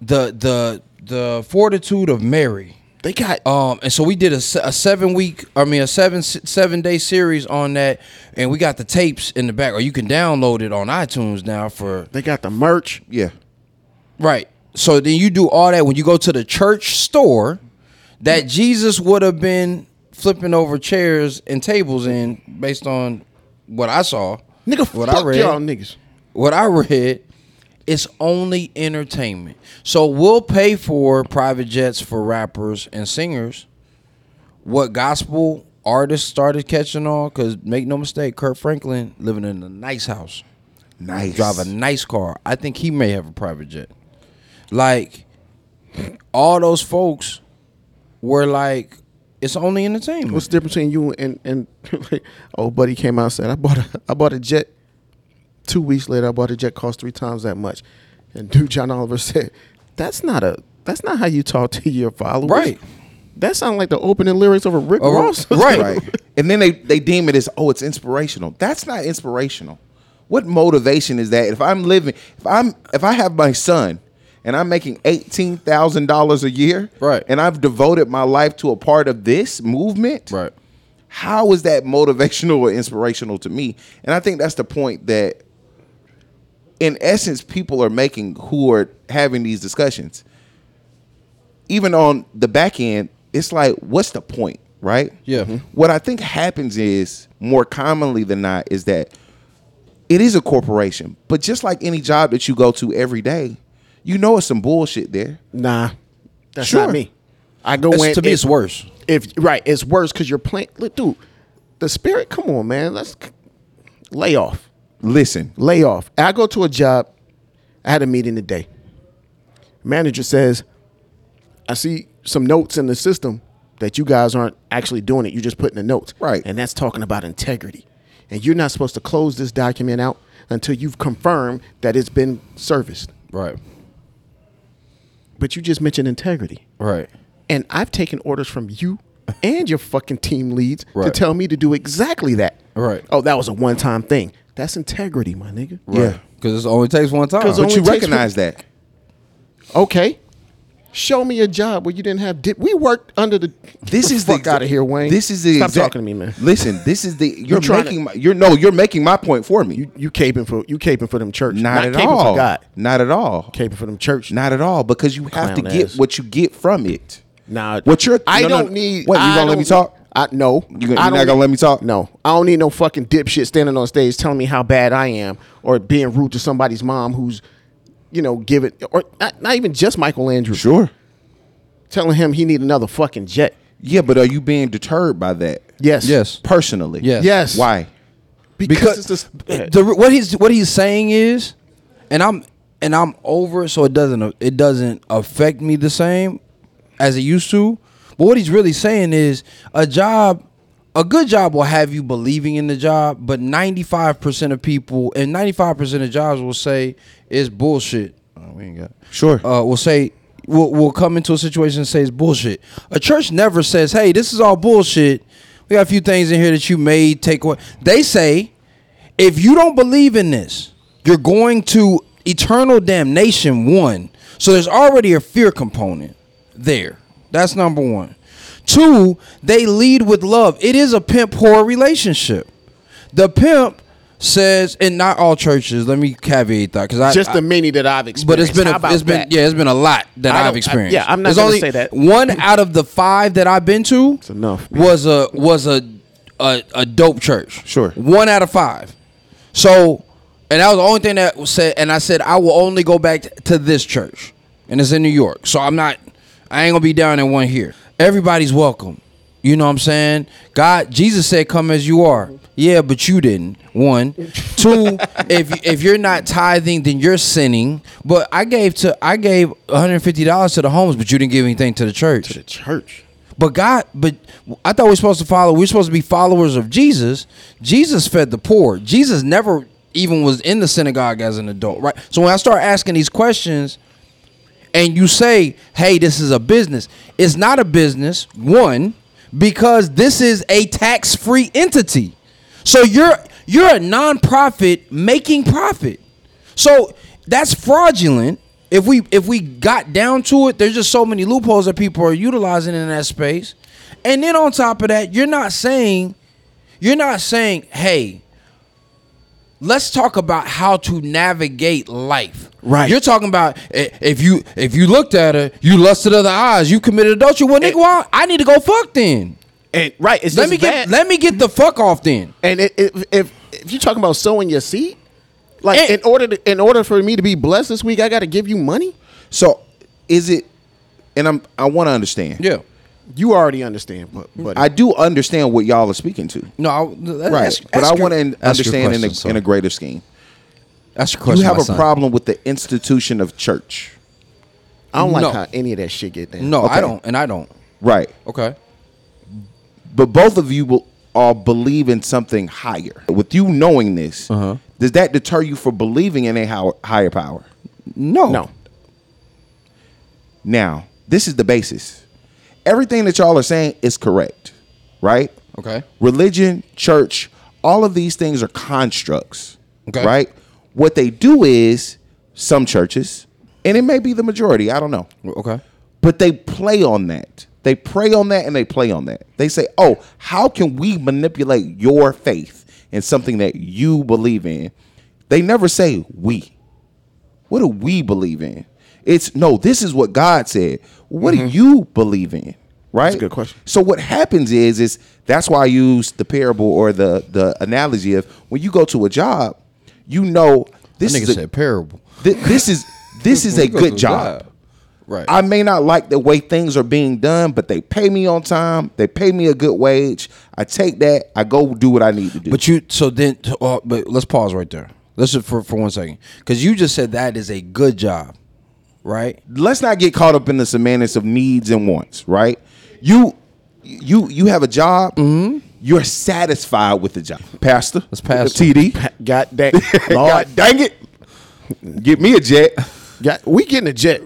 the the the fortitude of Mary. They got Um, and so we did a, a seven week, I mean a seven seven day series on that, and we got the tapes in the back, or you can download it on iTunes now for they got the merch. Yeah. right. So then you do all that when you go to the church store that Jesus would have been flipping over chairs and tables in, based on what I saw, Nigga, what fuck I read, y'all niggas. what I read, it's only entertainment. So we'll pay for private jets for rappers and singers. What gospel artists started catching on? Because make no mistake, Kirk Franklin living in a nice house, Nice. drive a nice car. I think he may have a private jet. Like all those folks were like, it's only entertainment. What's the difference between you and and old oh, buddy came out and said I bought a I bought a jet. Two weeks later, I bought a jet cost three times that much, and dude John Oliver said, "That's not a that's not how you talk to your followers." Right. That sounds like the opening lyrics of a Rick Ross. right. right. And then they they deem it as oh it's inspirational. That's not inspirational. What motivation is that? If I'm living, if I'm if I have my son and I'm making eighteen thousand dollars a year, Right. and I've devoted my life to a part of this movement, right. how is that motivational or inspirational to me? And I think that's the point that, in essence, people are making who are having these discussions. Even on the back end, it's like, what's the point, right? Yeah. Mhm. What I think happens is more commonly than not is that it is a corporation, but just like any job that you go to every day, you know it's some bullshit there. Nah, that's Sure. not me. I go It's- in. to me, if- it's worse. If right, it's worse because you're playing. Look, dude, the spirit. Come on, man. Let's lay off. Listen, lay off. I go to a job. I had a meeting today. Manager says, I see some notes in the system that you guys aren't actually doing it. You're just putting the notes. Right. And that's talking about integrity. And you're not supposed to close this document out until you've confirmed that it's been serviced. Right. But you just mentioned integrity. Right. And I've taken orders from you and your fucking team leads to tell me to do exactly that. Right. Oh, that was a one time thing. That's integrity, my nigga. Yeah. Because it only takes one time. but you recognize that. Okay. Show me a job where you didn't have dip. We worked under the. This the is fuck the out of here, Wayne. This is the stop exact- talking to me, man. Listen, this is the you're, trying making my you're no you're making my point for me. You you caping for you caping for them church. not, at all. God. Not at all. Caping for them church. Not at all because you have to Clown get what you get from it. Nah, What you're- I no, no, don't need. what, you I gonna let me talk? I no. You gonna- I you're don't gonna need- let me talk? No, I don't need no fucking dipshit standing on stage telling me how bad I am or being rude to somebody's mom who's you know, give it, or not, not even just Michael Andrews, Sure. telling him he need another fucking jet. Yeah, but are you being deterred by that? Yes. Yes. Personally. Yes. Yes. Why? Because, it's just, the what he's what he's saying is, and I'm and I'm over it, so it doesn't it doesn't affect me the same as it used to. But what he's really saying is a job, a good job will have you believing in the job, but 95 percent of people and 95 percent of jobs will say it's bullshit. Oh, we ain't got Sure. uh, will say will will come into a situation and say it's bullshit. A church never says, "Hey, this is all bullshit." We got a few things in here that you may take away. They say, if you don't believe in this, you're going to eternal damnation. One, so there's already a fear component there. That's number one. Two, they lead with love. It is a pimp whore relationship. The pimp says, and not all churches. Let me caveat that because I just I- the many that I've experienced. but it's been How a, it's been that? yeah, it's been a lot that I've don't- I- experienced. yeah, I'm not There's gonna only say that. One out of the five that I've been to It's enough. was a was a, a a dope church. Sure. One out of five. So, and that was the only thing that was said. And I said I will only go back to this church, and it's in New York. So I'm not. I ain't gonna be down in one here. Everybody's welcome. You know what I'm saying? God, Jesus said, "Come as you are." Yeah, but you didn't. One, two. if you- if you're not tithing, then you're sinning. But I gave to I gave 150 dollars to the homeless, but you didn't give anything to the church. To the church. But God, but I thought we are supposed to follow. We're supposed to be followers of Jesus. Jesus fed the poor. Jesus never even was in the synagogue as an adult, right? So when I start asking these questions, and you say, "Hey, this is a business," it's not a business. One, because this is a tax-free entity. So you're you're a nonprofit making profit. So that's fraudulent. If we if we got down to it, there's just so many loopholes that people are utilizing in that space. And then on top of that, you're not saying you're not saying, "Hey, let's talk about how to navigate life." Right. You're talking about eh, if you if you looked at her, you lusted other eyes, you committed adultery. Well, eh. nigga, well, I need to go fuck then. And right, it's Let just me get let me get the fuck off then. And it, if, if if you're talking about sowing your seed, like And- in order to, in order for me to be blessed this week, I got to give you money. So is it and I'm I want to understand. Yeah. You already understand, but but I do understand what y'all are speaking to. No, I, let- Right. ask- but ask I want to ask your understand in, a, in a greater scheme. That's your You have my a son. problem with the institution of church. I don't like how any of that shit get down. No, I don't, and I don't. Right. Okay. But both of you will all believe in something higher. With you knowing this, Uh-huh. does that deter you from believing in a how- higher power? No. no. Now, this is the basis. Everything that y'all are saying is correct, right? Okay. Religion, church, all of these things are constructs, Okay. right? What they do is some churches, and it may be the majority, I don't know, Okay. but they play on that. They prey on that and they play on that. They say, oh, how can we manipulate your faith in something that you believe in? They never say we. What do we believe in? It's no, this is what God said. What do you believe in? Right? Mm-hmm. a good question. So what happens is is that's why I use the parable or the the analogy of when you go to a job, you know This this nigga is a, said parable. thi- this is this is a You go good job. Right. I may not like the way things are being done, but they pay me on time. They pay me a good wage. I take that. I go do what I need to do. but you so then uh, but let's pause right there. Let's just for for one second because you just said that is a good job, right? let's not get caught up in the semantics of needs and wants. Right? You you you have a job. mm You're satisfied with the job, Pastor. Let's pass TD. God dang, God dang it! Get me a jet. God, we getting a jet.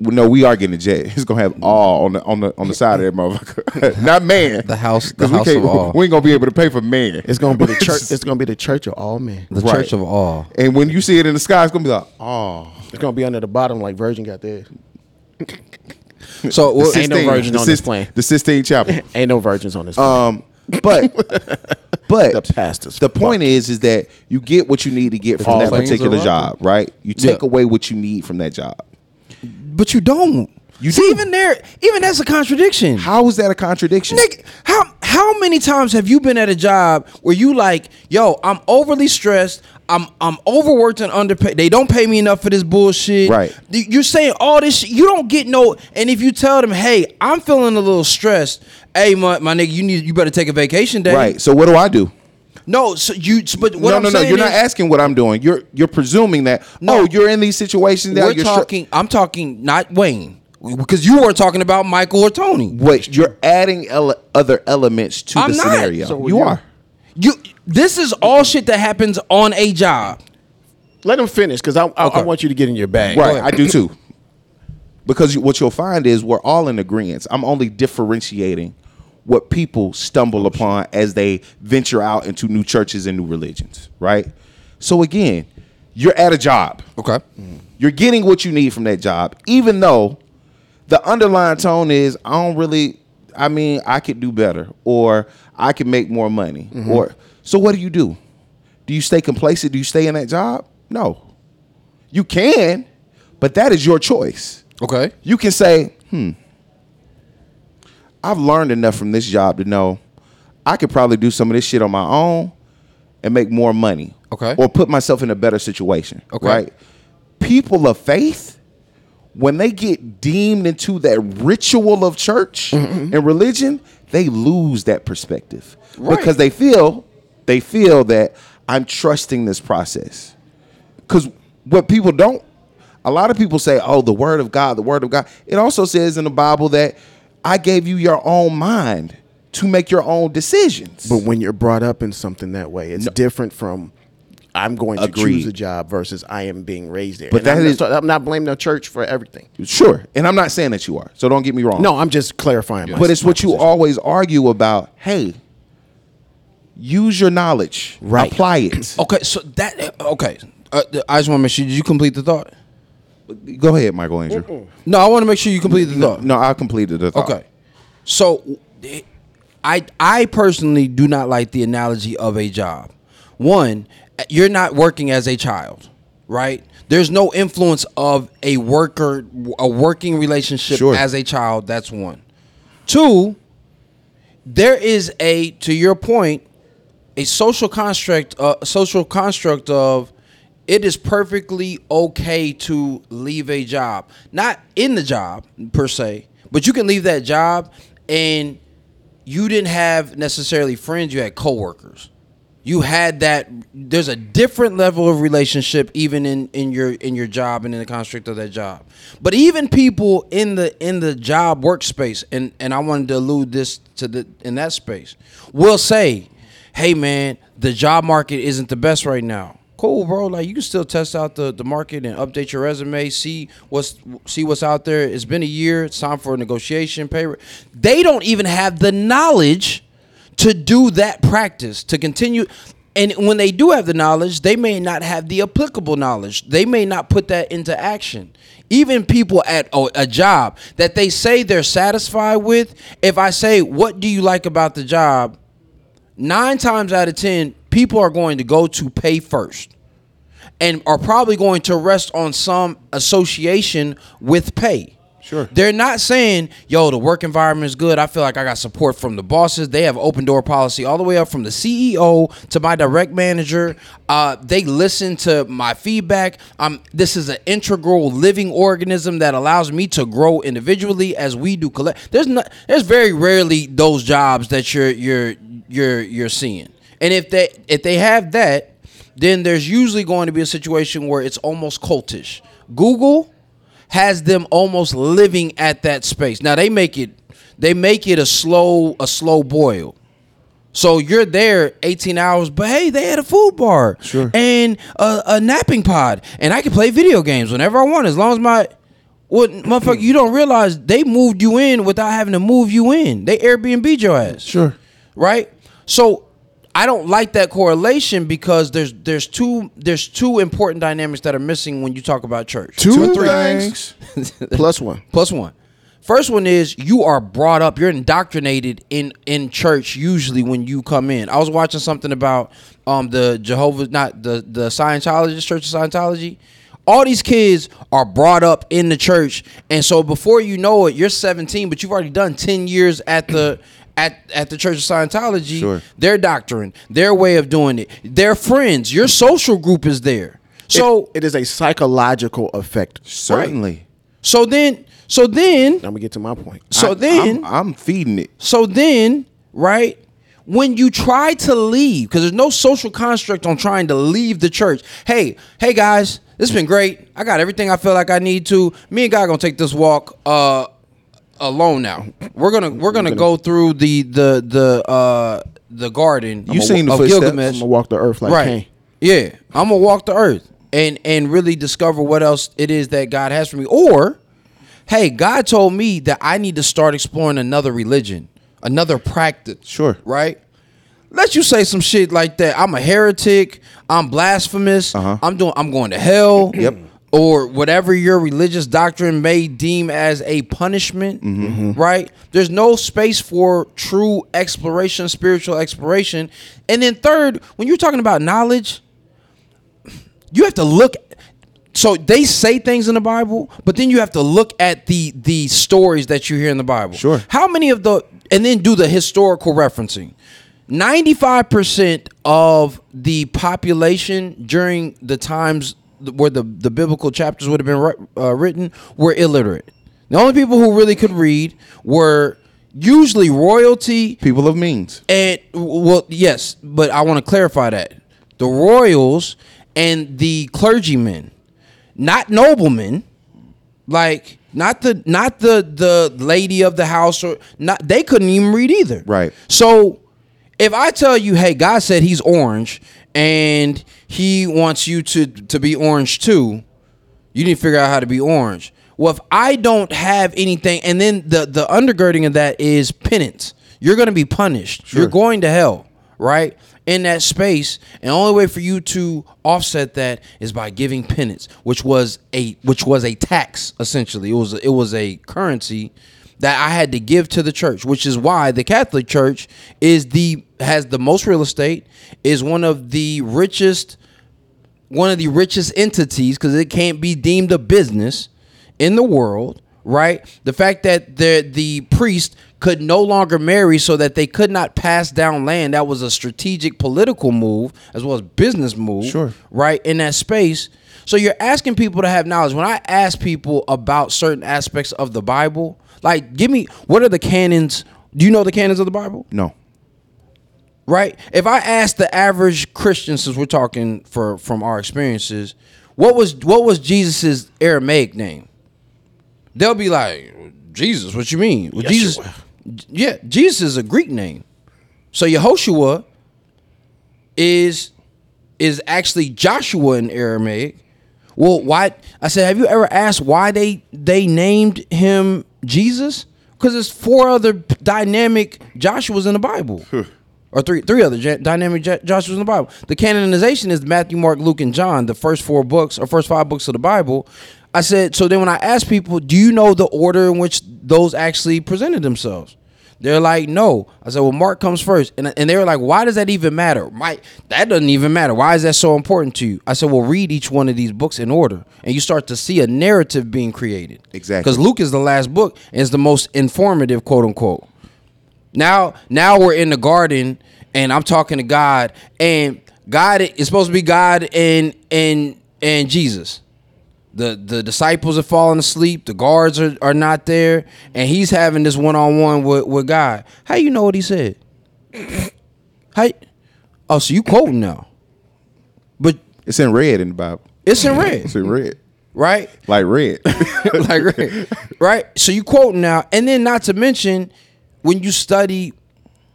No, we are getting a jet. It's gonna have all on the on the on the side of that motherfucker. Not man. The house- the 'Cause we house can't- of all. We ain't gonna be able to pay for man. It's gonna be the church. It's gonna be the church of all men. The Right. Church of All. And when you see it in the sky, it's gonna be like, oh, It's gonna be under the bottom like Virgin got theirs. So The what, Ain't no virgin the on this plane. The Sistine Chapel. Ain't no virgins on this. Um, but but The pastors. The point is, is that you get what you need to get from all that things particular are job, right? You take Yeah. away what you need from that job. but you don't. You see do. even there, even that's a contradiction. How is that a contradiction? Nick, how how many times have you been at a job where you like, yo, I'm overly stressed. I'm I'm overworked and underpaid. They don't pay me enough for this bullshit. Right. You're saying all this shit. You don't get no. And if you tell them, hey, I'm feeling a little stressed. Hey, my, my nigga, you need you better take a vacation day. Right. So what do I do? No, so you. But what no, I'm no, no. You're not asking what I'm doing. You're you're presuming that. No. oh, you're in these situations That We're You're str- talking. I'm talking not Wayne because you were talking about Michael or Tony. Wait, you're adding ele- other elements to I'm the not. scenario. So you you're- are. You. This is all shit that happens on a job. Let him finish because I, I, I want you to get in your bag. Right. I do too. Because what you'll find is we're all in agreement. I'm only differentiating what people stumble upon as they venture out into new churches and new religions, right? So again, you're at a job. Okay. You're getting what you need from that job, even though the underlying tone is I don't really I mean, I could do better or I could make more money. Mm-hmm. Or so what do you do? Do you stay complacent? Do you stay in that job? No. You can, but that is your choice. Okay. You can say, hmm, I've learned enough from this job to know I could probably do some of this shit on my own and make more money. Okay. Or put myself in a better situation. Okay. Right? People of faith, when they get deemed into that ritual of church Mm-hmm. and religion, they lose that perspective. Right. Because they feel they feel that I'm trusting this process. Because what people don't, a lot of people say, oh, the word of God, the word of God. It also says in the Bible that I gave you your own mind to make your own decisions. But when you're brought up in something that way, it's different from I'm going to Agreed. choose a job versus I am being raised there. But And that I'm, is- not, I'm not blaming the church for everything. sure. And I'm not saying that you are. So don't get me wrong. No, I'm just clarifying. My, but it's what you position. always argue about. Hey, use your knowledge. Right. Apply it. Okay. So that. Okay. Uh, I just want to make sure. Did you complete the thought? Go ahead, Michael Andrew. No, I want to make sure you complete the thought. No, I completed the thought. Okay. So I I personally do not like the analogy of a job. One, you're not working as a child, right? There's no influence of a worker a working relationship Sure. as a child, that's one. Two, there is a to your point a social construct uh, social construct of it is perfectly okay to leave a job. Not in the job per se but you can leave that job and you didn't have necessarily friends you had coworkers. You had that there's a different level of relationship even in in your in your job and in the construct of that job. But even people in the in the job workspace and and i wanted to allude this to the in that space will say hey man the job market isn't the best right now. Cool bro. Like you can still test out the the market and update your resume see what's see what's out there. It's been a year. It's time for a negotiation pay they don't even have the knowledge to do that practice to continue and when they do have the knowledge they may not have the applicable knowledge. They may not put that into action. Even people at a, a job that they say they're satisfied with if i say what do you like about the job nine times out of ten people are going to go to pay first and are probably going to rest on some association with pay. Sure. They're not saying, yo, the work environment is good. I feel like I got support from the bosses. They have open door policy all the way up from the CEO to my direct manager. Uh, they listen to my feedback. Um, this is an integral living organism that allows me to grow individually as we do collect. There's not there's very rarely those jobs that you're you're you're you're seeing. And if they if they have that, then there's usually going to be a situation where it's almost cultish. Google has them almost living at that space. Now they make it they make it a slow a slow boil. So you're there 18 hours, but hey, they had a food bar Sure. and a, a napping pod, and I can play video games whenever I want, as long as my what motherfucker you don't realize they moved you in without having to move you in. They Airbnb your ass Sure. right? So I don't like that correlation because there's there's two there's two important dynamics that are missing when you talk about church. Two, or three things. plus one. Plus one. First one is you are brought up, you're indoctrinated in in church usually when you come in. I was watching something about um the Jehovah's not the the Scientologist Church of Scientology. All these kids are brought up in the church, and so before you know it, you're 17, but you've already done 10 years at the at at the Church of Scientology, Sure. their doctrine, their way of doing it, their friends, your social group is there. So it is a psychological effect. Certainly. so then so then I'm gonna get to my point. so I- then I'm, I'm feeding it. So then, right, when you try to leave, because there's no social construct on trying to leave the church. Hey, hey guys, this has been great. I got everything I feel like I need to. Me and God gonna take this walk uh alone now. We're gonna we're gonna go through the the the uh the garden. You seen the of footsteps? Gilgamesh. I'm gonna walk the earth like right. Cain. Yeah, I'm gonna walk the earth and and really discover what else it is that God has for me. Or, hey, God told me that I need to start exploring another religion, another practice. Sure. Right. Let you say some shit like that. I'm a heretic. I'm blasphemous. Uh-huh. I'm doing. I'm going to hell. Yep. Or whatever your religious doctrine may deem as a punishment, Mm-hmm. right? There's no space for true exploration, spiritual exploration. And then third, when you're talking about knowledge, you have to look so they say things in the Bible, but then you have to look at the the stories that you hear in the Bible. Sure. How many of the and then do the historical referencing. 95% of the population during the times where the, the biblical chapters would have been uh, written were illiterate. The only people who really could read were usually royalty People of means. and well, yes, but I want to clarify that the royals and the clergymen, not noblemen, like not the not the the lady of the house or not. They couldn't even read either. Right. So if I tell you, hey, God said He's orange and He wants you to to be orange too, you need to figure out how to be orange. Well, if I don't have anything, and then the the undergirding of that is penance. You're going to be punished. You're going to hell, right? In that space, and the only way for you to offset that is by giving penance, which was a which was a tax essentially. It was it was a currency that I had to give to the church, which is why the Catholic Church is the has the most real estate, is one of the richest one of the richest entities because it can't be deemed a business in the world, right? The fact that the the priest could no longer marry so that they could not pass down land, that was a strategic political move as well as business move, Sure. right? In that space. So you're asking people to have knowledge. When I ask people about certain aspects of the Bible, like give me what are the canons? Do you know the canons of the Bible? No. right? If I ask the average Christian, since we're talking for from our experiences, what was what was Jesus's Aramaic name? They'll be like, Jesus. What you mean? Well, Jesus. Yeah, Jesus is a Greek name. So Yehoshua is is actually Joshua in Aramaic. Well, why? I said, have you ever asked why they they named him Jesus? Because there's four other dynamic Joshuas in the Bible, or three three other ja- dynamic Jo- Joshuas in the Bible. The canonization is Matthew, Mark, Luke, and John, the first four books or first five books of the Bible. I said, so then when I asked people, do you know the order in which those actually presented themselves? They're like, no. I said, well, Mark comes first. And, and they were like, why does that even matter? Mike, that doesn't even matter. Why is that so important to you? I said, well, read each one of these books in order. And you start to see a narrative being created. Exactly. Because Luke is the last book and it's the most informative, quote unquote. Now, now we're in the garden and I'm talking to God and God is supposed to be God and and and Jesus. The the disciples are falling asleep, the guards are, are not there, and he's having this one on one with with God. How you know what he said? How Oh, so you quoting now. But It's in red in the Bible. it's in red, It's in red. right? Like red. like right, right. So you quoting now, and then not to mention when you study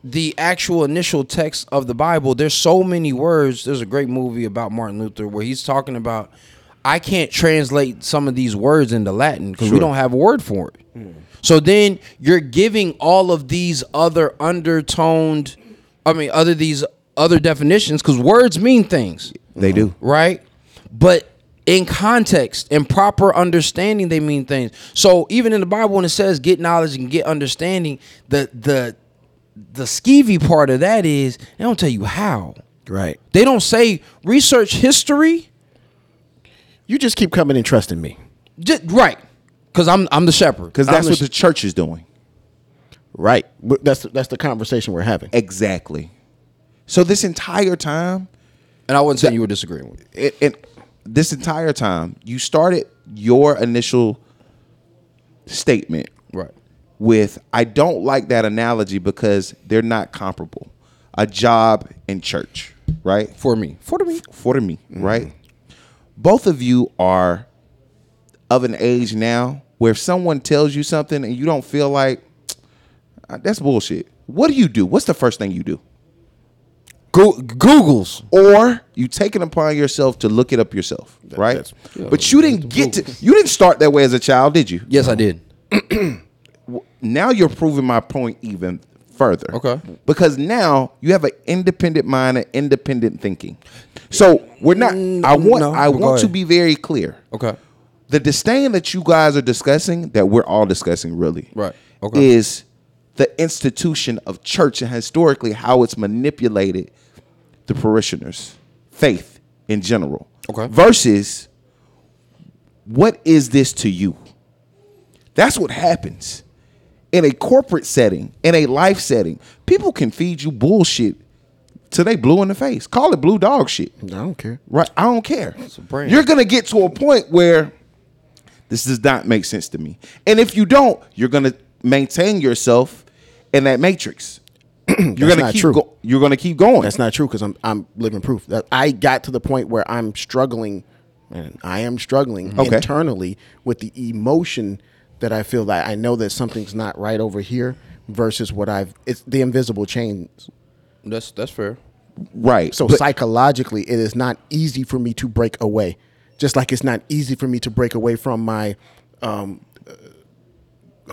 the actual initial text of the Bible, there's so many words. There's a great movie about Martin Luther where he's talking about I can't translate some of these words into Latin because we don't have a word for it. So then you're giving all of these other undertoned, I mean, other these other definitions because words mean things they do. right? But in context and proper understanding, they mean things. So even in the Bible, when it says get knowledge and get understanding, the the the skeevy part of that is they don't tell you how. Right. They don't say research history. You just keep coming and trusting me. Just, right. Because I'm I'm the shepherd. Because that's the what sh- the church is doing. Right. But that's that's the conversation we're having. Exactly. So this entire time, And I wasn't saying you were disagreeing with. it, it, this entire time, you started your initial statement Right. with I don't like that analogy because they're not comparable. A job and church, right? For me. For me. For to me, mm-hmm. right? Both of you are of an age now where if someone tells you something and you don't feel like "Ah, that's bullshit. What do you do? What's the first thing you do? Go- Googles. or you take it upon yourself to look it up yourself, right? that's- but you didn't get to you didn't start that way as a child, did you? Yes, I did. Now you're proving my point even further. Okay. Because now you have an independent mind and independent thinking. So we're not I want no, I want to be very clear. Okay. The disdain that you guys are discussing, that we're all discussing really, Right. Okay. is the institution of church and historically how it's manipulated the parishioners, faith in general. Okay. Versus what is this to you? That's what happens. In a corporate setting, in a life setting, people can feed you bullshit till they blue in the face. Call it blue dog shit. I don't care. Right? I don't care. You're gonna get to a point where this does not make sense to me. And if you don't, you're gonna maintain yourself in that matrix. you're gonna keep go- you're gonna keep going. That's not true because I'm I'm living proof that I got to the point where I'm struggling, and I am struggling Okay. internally with the emotion that I feel that I know that something's not right over here versus what I've. It's the invisible chains. That's that's fair. right. So But- psychologically, it is not easy for me to break away, just like it's not easy for me to break away from my um, uh,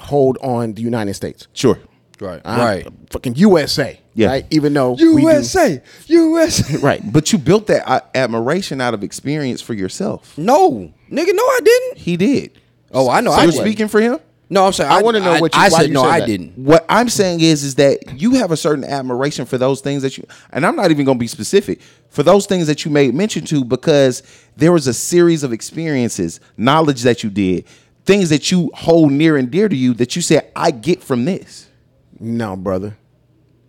hold on the United States. sure. Right. I'm right. fucking USA. Yeah. Right. Even though we do- USA. USA. right. But you built that uh, admiration out of experience for yourself. No. Nigga, no, I didn't. He did. Oh, I know. So I you're didn't. speaking for him? No, I'm saying I wanna know what you- I why said you no, said I that. didn't. What I'm saying is, is that you have a certain admiration for those things that you, and I'm not even going to be specific for those things that you made mention to because there was a series of experiences, knowledge that you did, things that you hold near and dear to you that you said, I get from this. No, brother.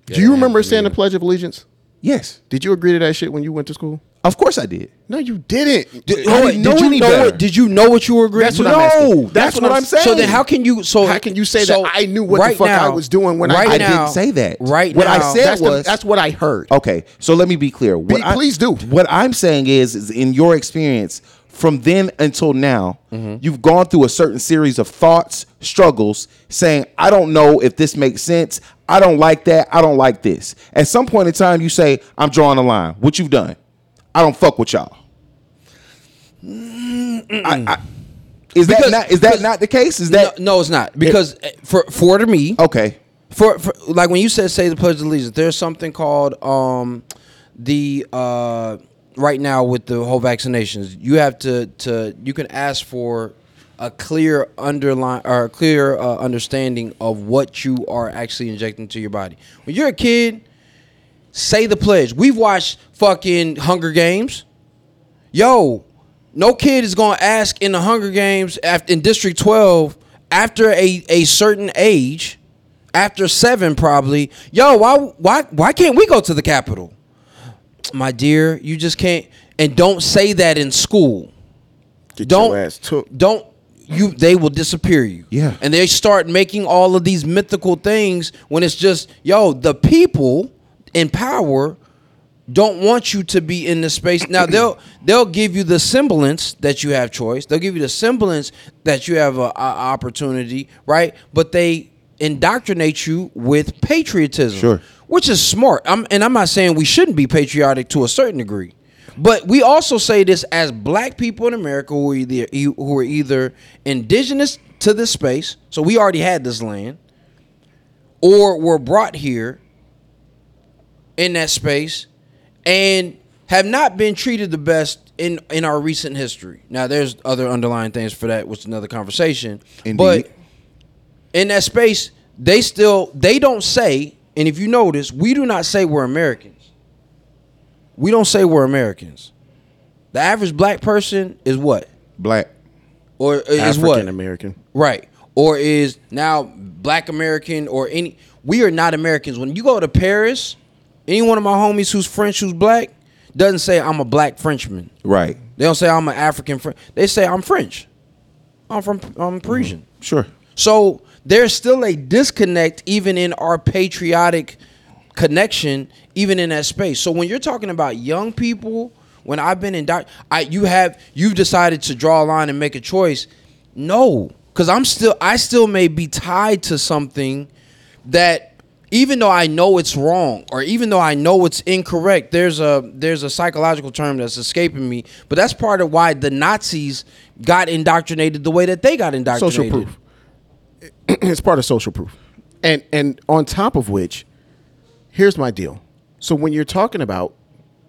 Do you remember saying the Pledge of Allegiance? Yes, Did you agree to that shit when you went to school? Of course I did. No, you didn't. I Oh, didn't know did you know better. what? Did you know what you were agreeing That's to? what I'm asking. No, that's what I'm saying. So then, how can you? So How can you say so that I knew what the right fuck I was doing when I- right I now, didn't say that. Right What I said that's, the- was- that's what I heard. Okay, so let me be clear. What Be- I- please do. What I'm saying is, is in your experience, from then until now, Mm-hmm. you've gone through a certain series of thoughts, struggles, saying, I don't know if this makes sense. I don't like that. I don't like this. At some point in time, you say, I'm drawing a line. What you've done. I don't fuck with y'all. I- I- is that Because- not is that because- not the case? Is no, that no, it's not because uh, for for to me, okay? for, for like when you said say the pledge of allegiance there's something called um the uh right now with the whole vaccinations you have to to you can ask for a clear underline or a clear uh, understanding of what you are actually injecting to your body when you're a kid say the pledge we've watched fucking hunger games yo, no kid is gonna ask in the Hunger Games after in District 12 after a, a certain age, after seven probably, yo, why why why can't we go to the Capitol? My dear, you just can't and don't say that in school. Get Don't your ass took. don't you they will disappear you. Yeah. And they start making all of these mythical things when it's just, yo, the people in power don't want you to be in the space. Now they'll they'll give you the semblance that you have choice. They'll give you the semblance that you have a, a opportunity, right? But they indoctrinate you with patriotism, Sure. which is smart. I'm, and I'm not saying we shouldn't be patriotic to a certain degree, but we also say this as Black people in America who are either who are either indigenous to this space, so we already had this land, or were brought here in that space and have not been treated the best in in our recent history. Now there's other underlying things for that, which is another conversation. Indeed. But in that space, they still they don't say, and if you notice, we do not say we're Americans. We don't say we're Americans. The average black person is what? Black. Or is what? African American. Right. or is now black American or any we are not Americans. When you go to Paris, any one of my homies who's French who's black doesn't say I'm a black Frenchman. Right. They don't say I'm an African French. They say I'm French. I'm from I'm Parisian. Mm-hmm. Sure. So there's still a disconnect even in our patriotic connection, even in that space. So when you're talking about young people, when I've been in doc, I you have you've decided to draw a line and make a choice. No, because I'm still I still may be tied to something that even though I know it's wrong or even though I know it's incorrect, there's a there's a psychological term that's escaping me. But that's part of why the Nazis got indoctrinated the way that they got indoctrinated. social proof. it's part of social proof. And and on top of which, here's my deal. So when you're talking about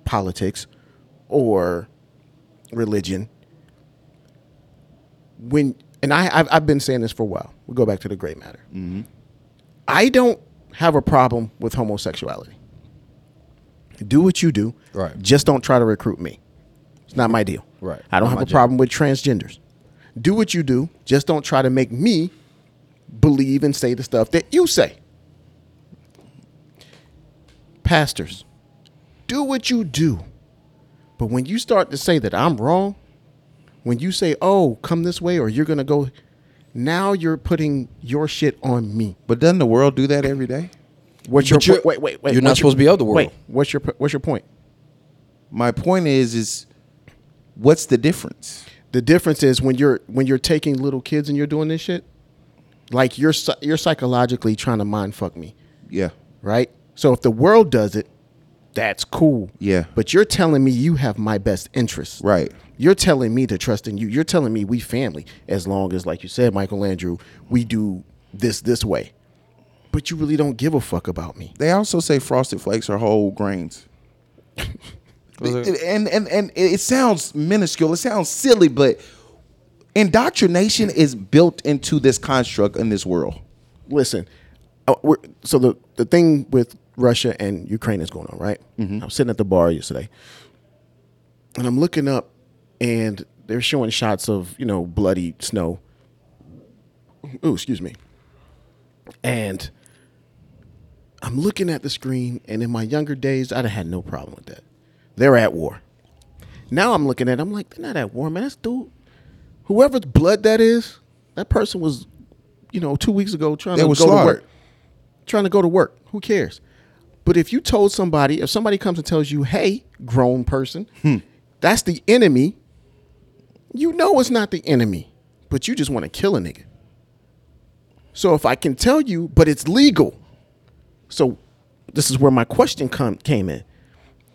politics or religion, when and I I've, I've been saying this for a while. We'll go back to the gray matter. Mm-hmm. I don't have a problem with homosexuality. Do what you do. Right. Just don't try to recruit me. It's not my deal. Right. I don't Not have a job. problem with transgenders. Do what you do. Just don't try to make me believe and say the stuff that you say. Pastors, do what you do. But when you start to say that I'm wrong, when you say, oh, come this way or you're going to go, now you're putting your shit on me. But doesn't the world do that every day? What's your po- wait, wait, wait. you're not your- supposed to be of the world. Wait, what's your what's your point? My point is, is what's the difference? The difference is when you're when you're taking little kids and you're doing this shit, like you're you're psychologically trying to mind fuck me, Yeah. right? So if the world does it, that's cool. Yeah. But you're telling me you have my best interest. Right. You're telling me to trust in you. You're telling me we family as long as like you said Michael Andrew, we do this this way. But you really don't give a fuck about me. They also say frosted flakes are whole grains. and, and and it sounds minuscule. It sounds silly, but indoctrination is built into this construct in this world. listen. uh, we're, so the the thing with Russia and Ukraine is going on, right? I was sitting at the bar yesterday, and I'm looking up, and they're showing shots of you know bloody snow. Oh, excuse me. And I'm looking at the screen, and in my younger days, I'd have had no problem with that. They're at war. Now I'm looking at, it, I'm like, they're not at war, man. That's dude. Whoever's blood that is, that person was, you know, two weeks ago trying They to go to work. Trying to go to work. Who cares? But if you told somebody, if somebody comes and tells you, hey, grown person, hmm. that's the enemy, you know it's not the enemy, but you just want to kill a nigga. So if I can tell you, but it's legal. So this is where my question come, came in.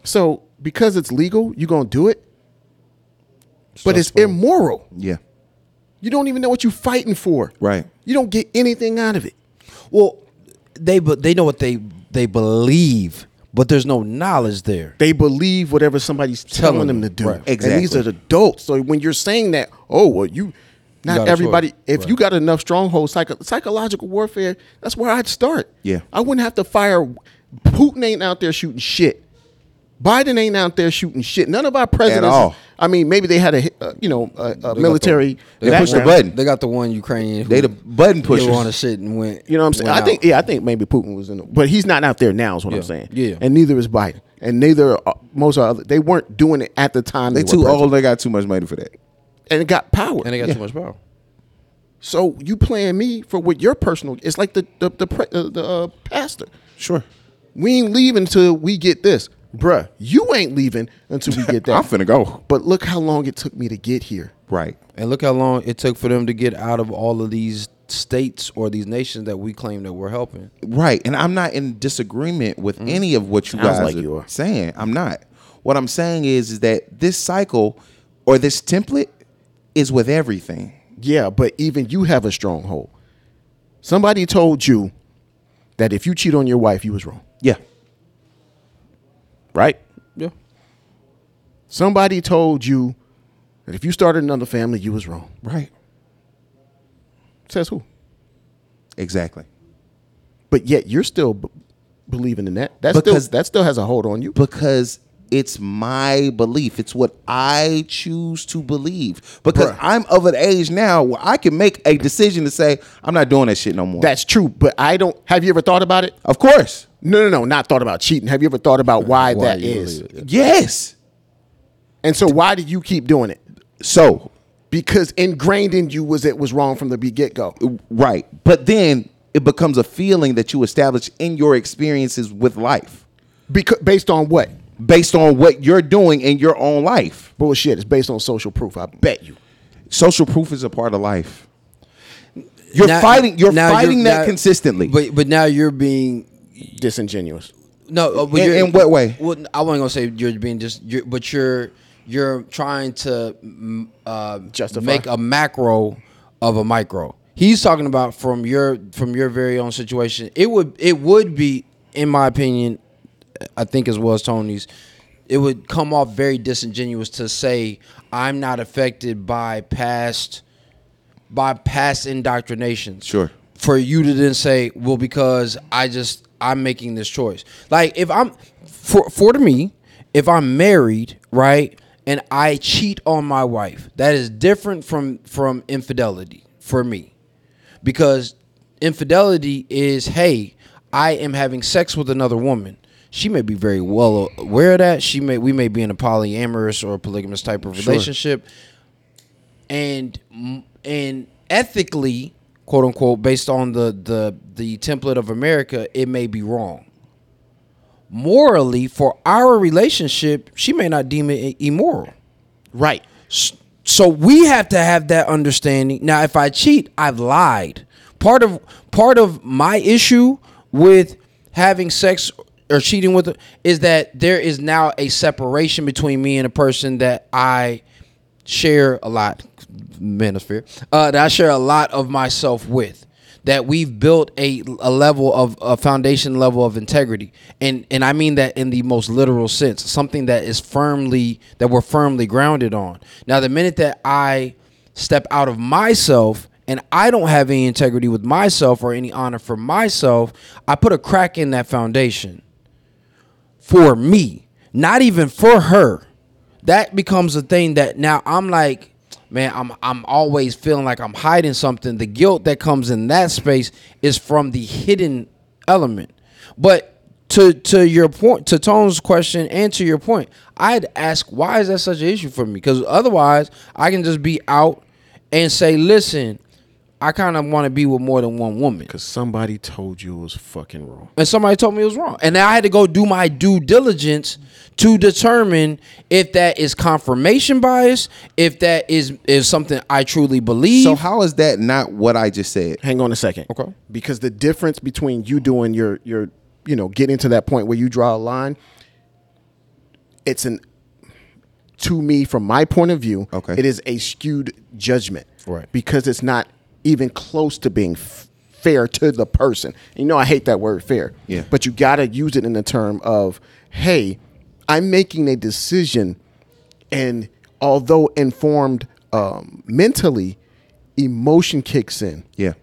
So because it's legal, you gonna do it, but it's immoral. Yeah. You don't even know what you're fighting for. Right. You don't get anything out of it. Well, they but they know what they they believe, but there's no knowledge there. They believe whatever somebody's telling, Telling them to do. right. And these Exactly. are adults. So when you're saying that, oh well, you not everybody. choice. If Right. you got enough strongholds, psycho, psychological warfare, that's where I'd start. Yeah. I wouldn't have to fire. Putin ain't out there shooting shit. Biden ain't out there shooting shit. None of our presidents. all. I mean, maybe they had a uh, you know a, a military. They pushed the button. They got the one Ukrainian. They the button They pushers. were on the shit and went. You know what I'm saying? went I think yeah, I think maybe Putin was in, the, but he's not out there now. Is what I'm saying. Yeah. and neither is Biden, and neither are, most of other. They weren't doing it at the time. They They, too president. old. They got too much money for that. and it got power. and they got Yeah. too much power. So you playing me for what your personal? It's like the the the, pre, uh, the uh, pastor. Sure. We ain't leaving until we get this, bruh. You ain't leaving until we get there. I'm finna go. But look how long it took me to get here. Right. And look how long it took for them to get out of all of these states or these nations that we claim that we're helping. Right. And I'm not in disagreement with mm. any of what you Sounds guys like are, you are. saying. I'm not. What I'm saying is, is that this cycle or this template is with everything. Yeah, but even you have a stronghold. Somebody told you that if you cheat on your wife, you was wrong, Yeah. Right? Yeah. Somebody told you that if you started another family, you was wrong. Right. Says who? Exactly. But yet you're still b- believing in that. That Because- still that still has a hold on you. Because it's my belief. It's what I choose to believe because Bruh. I'm of an age now where I can make a decision to say I'm not doing that shit no more. That's true, but I don't. Have you ever thought about it? of course, No, no, no. Not thought about cheating. Have you ever thought about why, Why that you is? yes. And so, why do you keep doing it? So Because ingrained in you was it was wrong from the get go. right, but then it becomes a feeling that you establish in your experiences with life Because based on what? based on what you're doing in your own life. Bullshit. It's based on social proof. I bet you. Social proof is a part of life. You're Now- fighting. You're now fighting that now- consistently. But but now you're being Disingenuous. no. uh, but In- you're- in what way? Well, I wasn't gonna say you're being just. You're, but you're you're trying to mm, uh, Justify. make a macro of a micro. He's talking about from your from your very own situation. It would it would be, in my opinion, I think as well as Tony's, it would come off very disingenuous to say I'm not affected by past by past indoctrinations. Sure. For you to then say, well, because I just I'm making this choice. Like if I'm for for to me, if I'm married, right, and I cheat on my wife, that is different from from infidelity for me. Because infidelity is hey i am having sex with another woman. She may be very well aware of that. She may we may be in a polyamorous or polygamous type of relationship. And and ethically quote unquote based on the the the template of america it may be wrong morally for our relationship she may not deem it immoral Right. so we have to have that understanding. Now, if I cheat, I've lied. Part of part of my issue with having sex or cheating with is that there is now a separation between me and a person that I share a lot, manosphere, uh, that I share a lot of myself with. That we've built a, a level of a foundation level of integrity, and and I mean that in the most literal sense, something that is firmly that we're firmly grounded on. Now, the minute that I step out of myself and I don't have any integrity with myself or any honor for myself, I put a crack in that foundation for me, not even for her. That becomes a thing that now I'm like, man, I'm I'm always feeling like I'm hiding something. The guilt that comes in that space is from the hidden element. But to to your point, to Tone's question, and to your point, I'd ask why is that such an issue for me? Because otherwise, I can just be out and say, listen, I kind of want to be with more than one woman. Because somebody told you it was fucking wrong. and somebody told me it was wrong. And then I had to go do my due diligence to determine if that is confirmation bias, if that is is something I truly believe. So how is that not what I just said? Hang on a second. Okay. Because the difference between you doing your your you know getting to that point where you draw a line, it's an to me from my point of view. Okay. It is a skewed judgment. Right. Because it's not even close to being f- fair to the person. You know I hate that word fair. Yeah. But you got to use it in the term of, hey, I'm making a decision, and although informed um, mentally, emotion kicks in Yeah.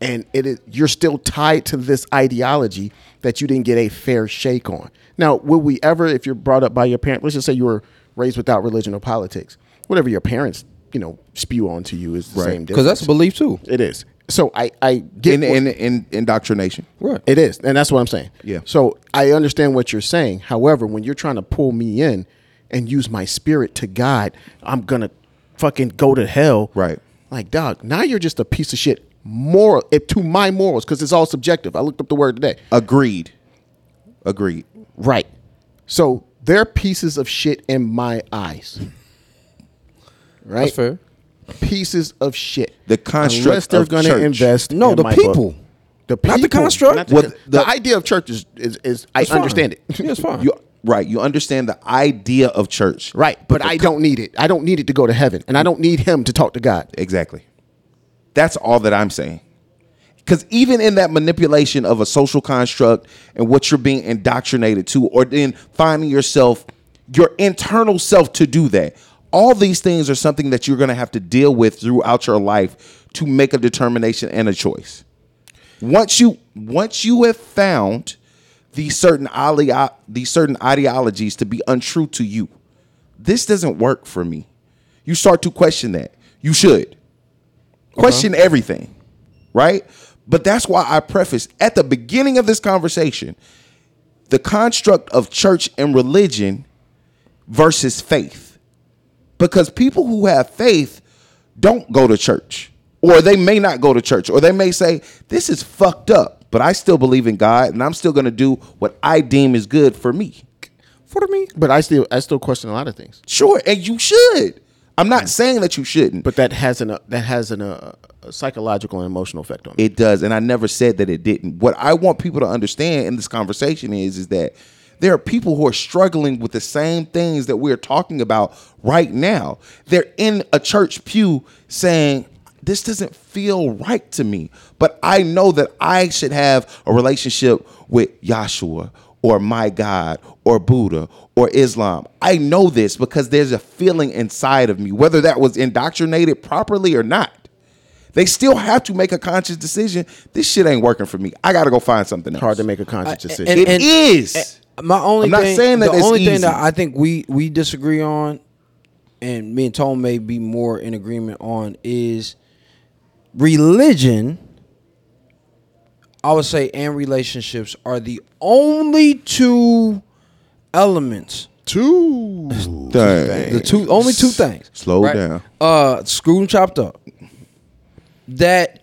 and it is you're still tied to this ideology that you didn't get a fair shake on. Now, will we ever, if you're brought up by your parents, let's just say you were raised without religion or politics, whatever your parents, you know, spew onto you is the Right. same. because that's a belief too. it is. So I I get In, what- in in indoctrination. Right. it is, and that's what I'm saying. Yeah. So I understand what you're saying. However, when you're trying to pull me in and use my spirit to guide, I'm gonna fucking go to hell. Right. Like, dog. Now you're just a piece of shit. Moral it, to my morals because it's all subjective. I looked up the word today. Agreed. Agreed. Right. So they're pieces of shit in my eyes. Right. That's fair. Pieces of shit. The construct Unless they're of going to church. invest. No, in the my people. book. The Not the construct. not the, Well, the, the- idea of church is is, is I It's fine. understand it. Yeah, it's fine. You right. You understand the idea of church. Right, but, the I don't need it. I don't need it to go to heaven, and I don't need him to talk to God. Exactly. That's all that I'm saying. Because even in that manipulation of a social construct and what you're being indoctrinated to, or then finding yourself, your internal self to do that, all these things are something that you're going to have to deal with throughout your life to make a determination and a choice. Once you once you have found these certain ideo- these certain ideologies to be untrue to you. This doesn't work for me. You start to question that. You should question everything, right? But that's why I preface at the beginning of this conversation the construct of church and religion versus faith. Because people who have faith don't go to church, or they may not go to church, or they may say, This is fucked up, but I still believe in God and I'm still gonna do what I deem is good for me. For me, But I still I still question a lot of things. Sure, and you should. I'm not saying that you shouldn't, But that has an uh, that has an, uh, a psychological and emotional effect on me. It does, and I never said that it didn't. What I want people to understand in this conversation is, is that there are people who are struggling with the same things that we're talking about right now. They're in a church pew saying, "This doesn't feel right to me," but I know that I should have a relationship with Yahshua or my God or Buddha or Islam. I know this because there's a feeling inside of me, whether that was indoctrinated properly or not. They still have to make a conscious decision. This shit ain't working for me. I got to go find something else. Hard to make a conscious decision. and- It is. My only I'm not thing, saying that the it's only thing easy. that I think we we disagree on, and me and Tom may be more in agreement on is religion. I would say and relationships are the only two elements. Two. Dang. The two only two things. Slow down. Uh, screwed and chopped up. That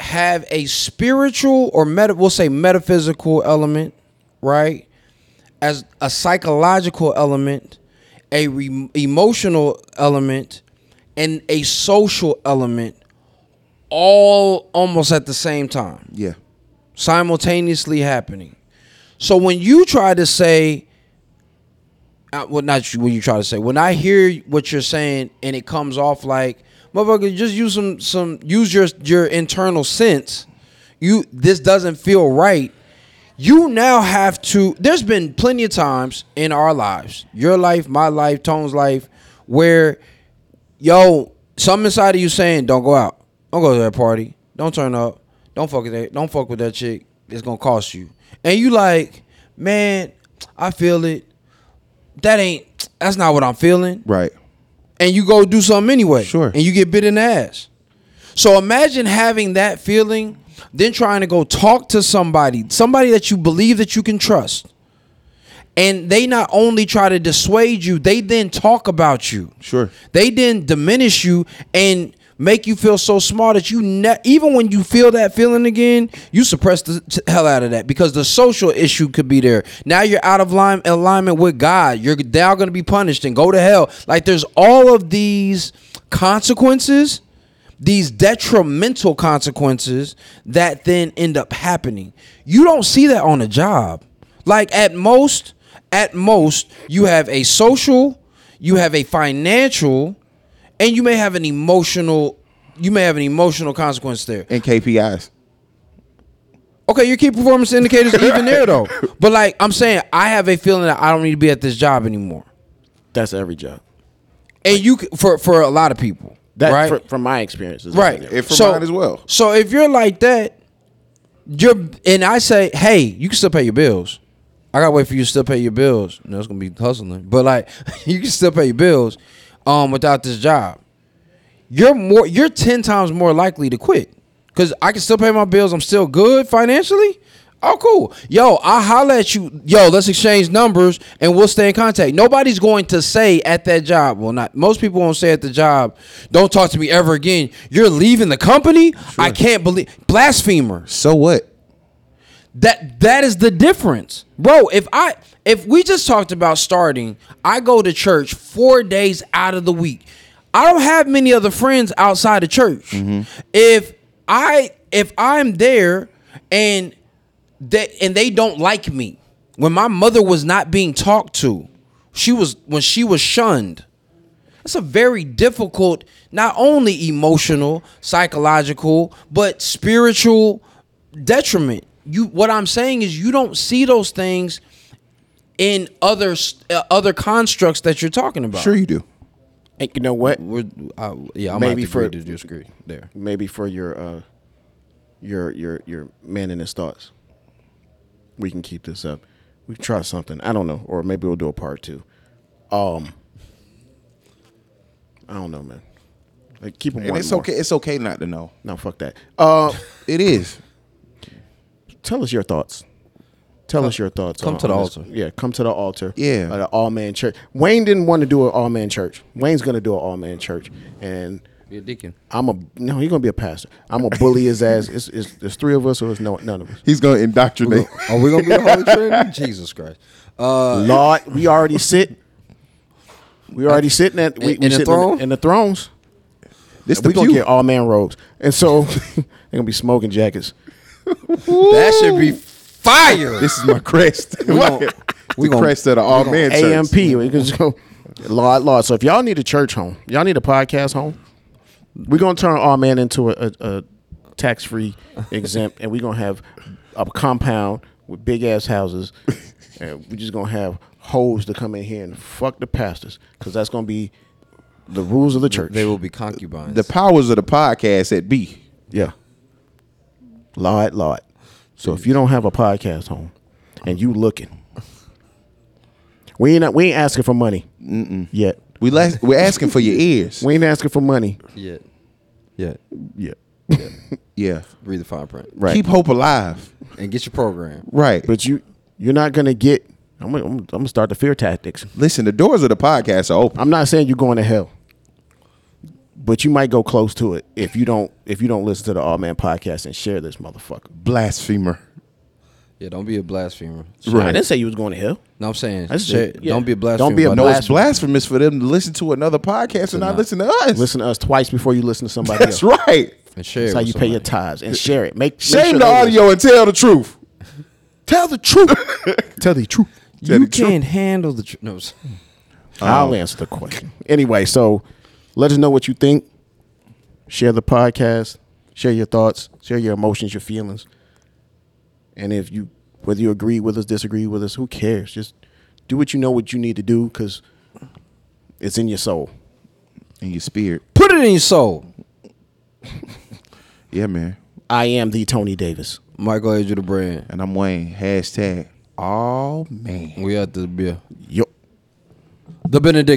have a spiritual or meta, we'll say metaphysical element, right? As a psychological element, a re- emotional element, and a social element, all almost at the same time Yeah. simultaneously happening. So when you try to say, uh, well, not you, when you try to say, when I hear what you're saying and it comes off like, motherfucker, just use some some use your your internal sense. You this doesn't feel right. You now have to. There's been plenty of times in our lives, your life, my life, Tone's life, where yo, something inside of you saying, "Don't go out, don't go to that party, don't turn up, don't fuck with that, don't fuck with that chick. It's gonna cost you." And you like, man, I feel it. That ain't. That's not what I'm feeling. Right. And you go do something anyway. Sure. And you get bit in the ass. So imagine having that feeling, then trying to go talk to somebody, somebody that you believe that you can trust. And they not only try to dissuade you, they then talk about you. Sure. They then diminish you and make you feel so small that you ne- even when you feel that feeling again, you suppress the t- hell out of that because the social issue could be there. Now you're out of line alignment with God. You're now going to be punished and go to hell. Like there's all of these consequences, these detrimental consequences that then end up happening. You don't see that on a job. Like at most, at most, you have a social, you have a financial, and you may have an emotional. You may have an emotional consequence there. And KPIs. Okay, your key performance indicators even there though. But like I'm saying, I have a feeling that I don't need to be at this job anymore. That's every job. And you for for a lot of people, That right? fr- from my experiences. right. And for mine as well. So if you're like that, you're and I say, hey, you can still pay your bills. I gotta wait for you to still pay your bills. You know, it's gonna be hustling, but like you can still pay your bills, um, without this job. You're more, you're ten times more likely to quit because I can still pay my bills. I'm still good financially. Oh, cool. Yo, I'll holler at you. Yo, let's exchange numbers and we'll stay in contact. Nobody's going to say at that job, well, not most people won't say at the job, don't talk to me ever again. You're leaving the company? I can't believe blasphemer. So what? That that is the difference. Bro, if I if we just talked about starting, I go to church 4 days out of the week. I don't have many other friends outside of church. Mm-hmm. If I if I'm there and that and they don't like me. When my mother was not being talked to, she was when she was shunned. That's a very difficult, not only emotional, psychological, but spiritual detriment. You what I'm saying is you don't see those things in other uh, other constructs that you're talking about. Sure you do. And you know what? We're, I, yeah, I'm Maybe maybe for- for to disagree there. Maybe for your uh, your your your man in his thoughts. We can keep this up. We can try something. I don't know, or maybe we'll do a part two. Um, I don't know, man. Like keep them. And it's okay. It's okay not to know. No, fuck that. Uh, It is. tell us your thoughts. Tell us your thoughts. come on- to the on this. altar. Yeah, come to the altar. Yeah. at an Awe Man church. Wayne didn't want to do an Awe Man church. Wayne's gonna do an Awe Man church, and Be a deacon. I'm a no. He's gonna be a pastor. I'm gonna bully his ass. It's, it's, there's three of us, or it's no none of us. He's gonna indoctrinate. Are we gonna be the Holy Trinity? Jesus Christ. Uh, Lord, we already sit. We already sitting at we, In- we in the sitting throne? in the thrones. This And the we gonna get Awe Man robes, and so they're gonna be smoking jackets. that should be fire. This is my crest. We gon- we the gon- crest of the Awe Man. AMP. We can just go, Lord, Lord. So if y'all need a church home, y'all need a podcast home. We're gonna turn our man into a, a, a tax free exempt, and we're gonna have a compound with big ass houses, and we're just gonna have hoes to come in here and fuck the pastors, because that's gonna be the rules of the church. They will be concubines. The powers of the podcast at B. Yeah. Lord, Lord. So if you don't have a podcast home and you looking, we ain't we ain't asking for money yet. We las- we're asking for your ears. We ain't asking for money yeah. Yeah. yet. Yeah. Read the fine print. Right. Keep hope alive. And get your program. Right. but you you're not gonna get. I'm gonna, I'm gonna start the fear tactics. Listen, the doors of the podcast are open. I'm not saying you're going to hell, but you might go close to it if you don't if you don't listen to the Awe Man podcast and share this motherfucker. Blasphemer. Yeah, don't be a blasphemer. Right. I didn't say you was going to hell. No, I'm saying I just share- said, yeah. don't be a blasphemer. Don't be a but No, it's Blasphemy. blasphemous for them to listen to another podcast and not not. listen to us. Listen to us twice before you listen to somebody That's else. right. And share That's it how with you pay your tithes and share it. Make, make Shame sure the they audio and tell the truth. Tell the truth. Tell the truth. Tell You the truth. can't handle the truth. No, s- oh. I'll answer the question. Anyway, so let us know what you think. Share the podcast. Share your thoughts. Share your emotions, your feelings. And if you, whether you agree with us, disagree with us, who cares? Just do what you know what you need to do because it's in your soul. In your spirit. put it in your soul. Yeah, man. I am the Tony Davis. Michael Age of the brand. And I'm Wayne. Hashtag Awe Man. We at the beer. Yo. The Benedict.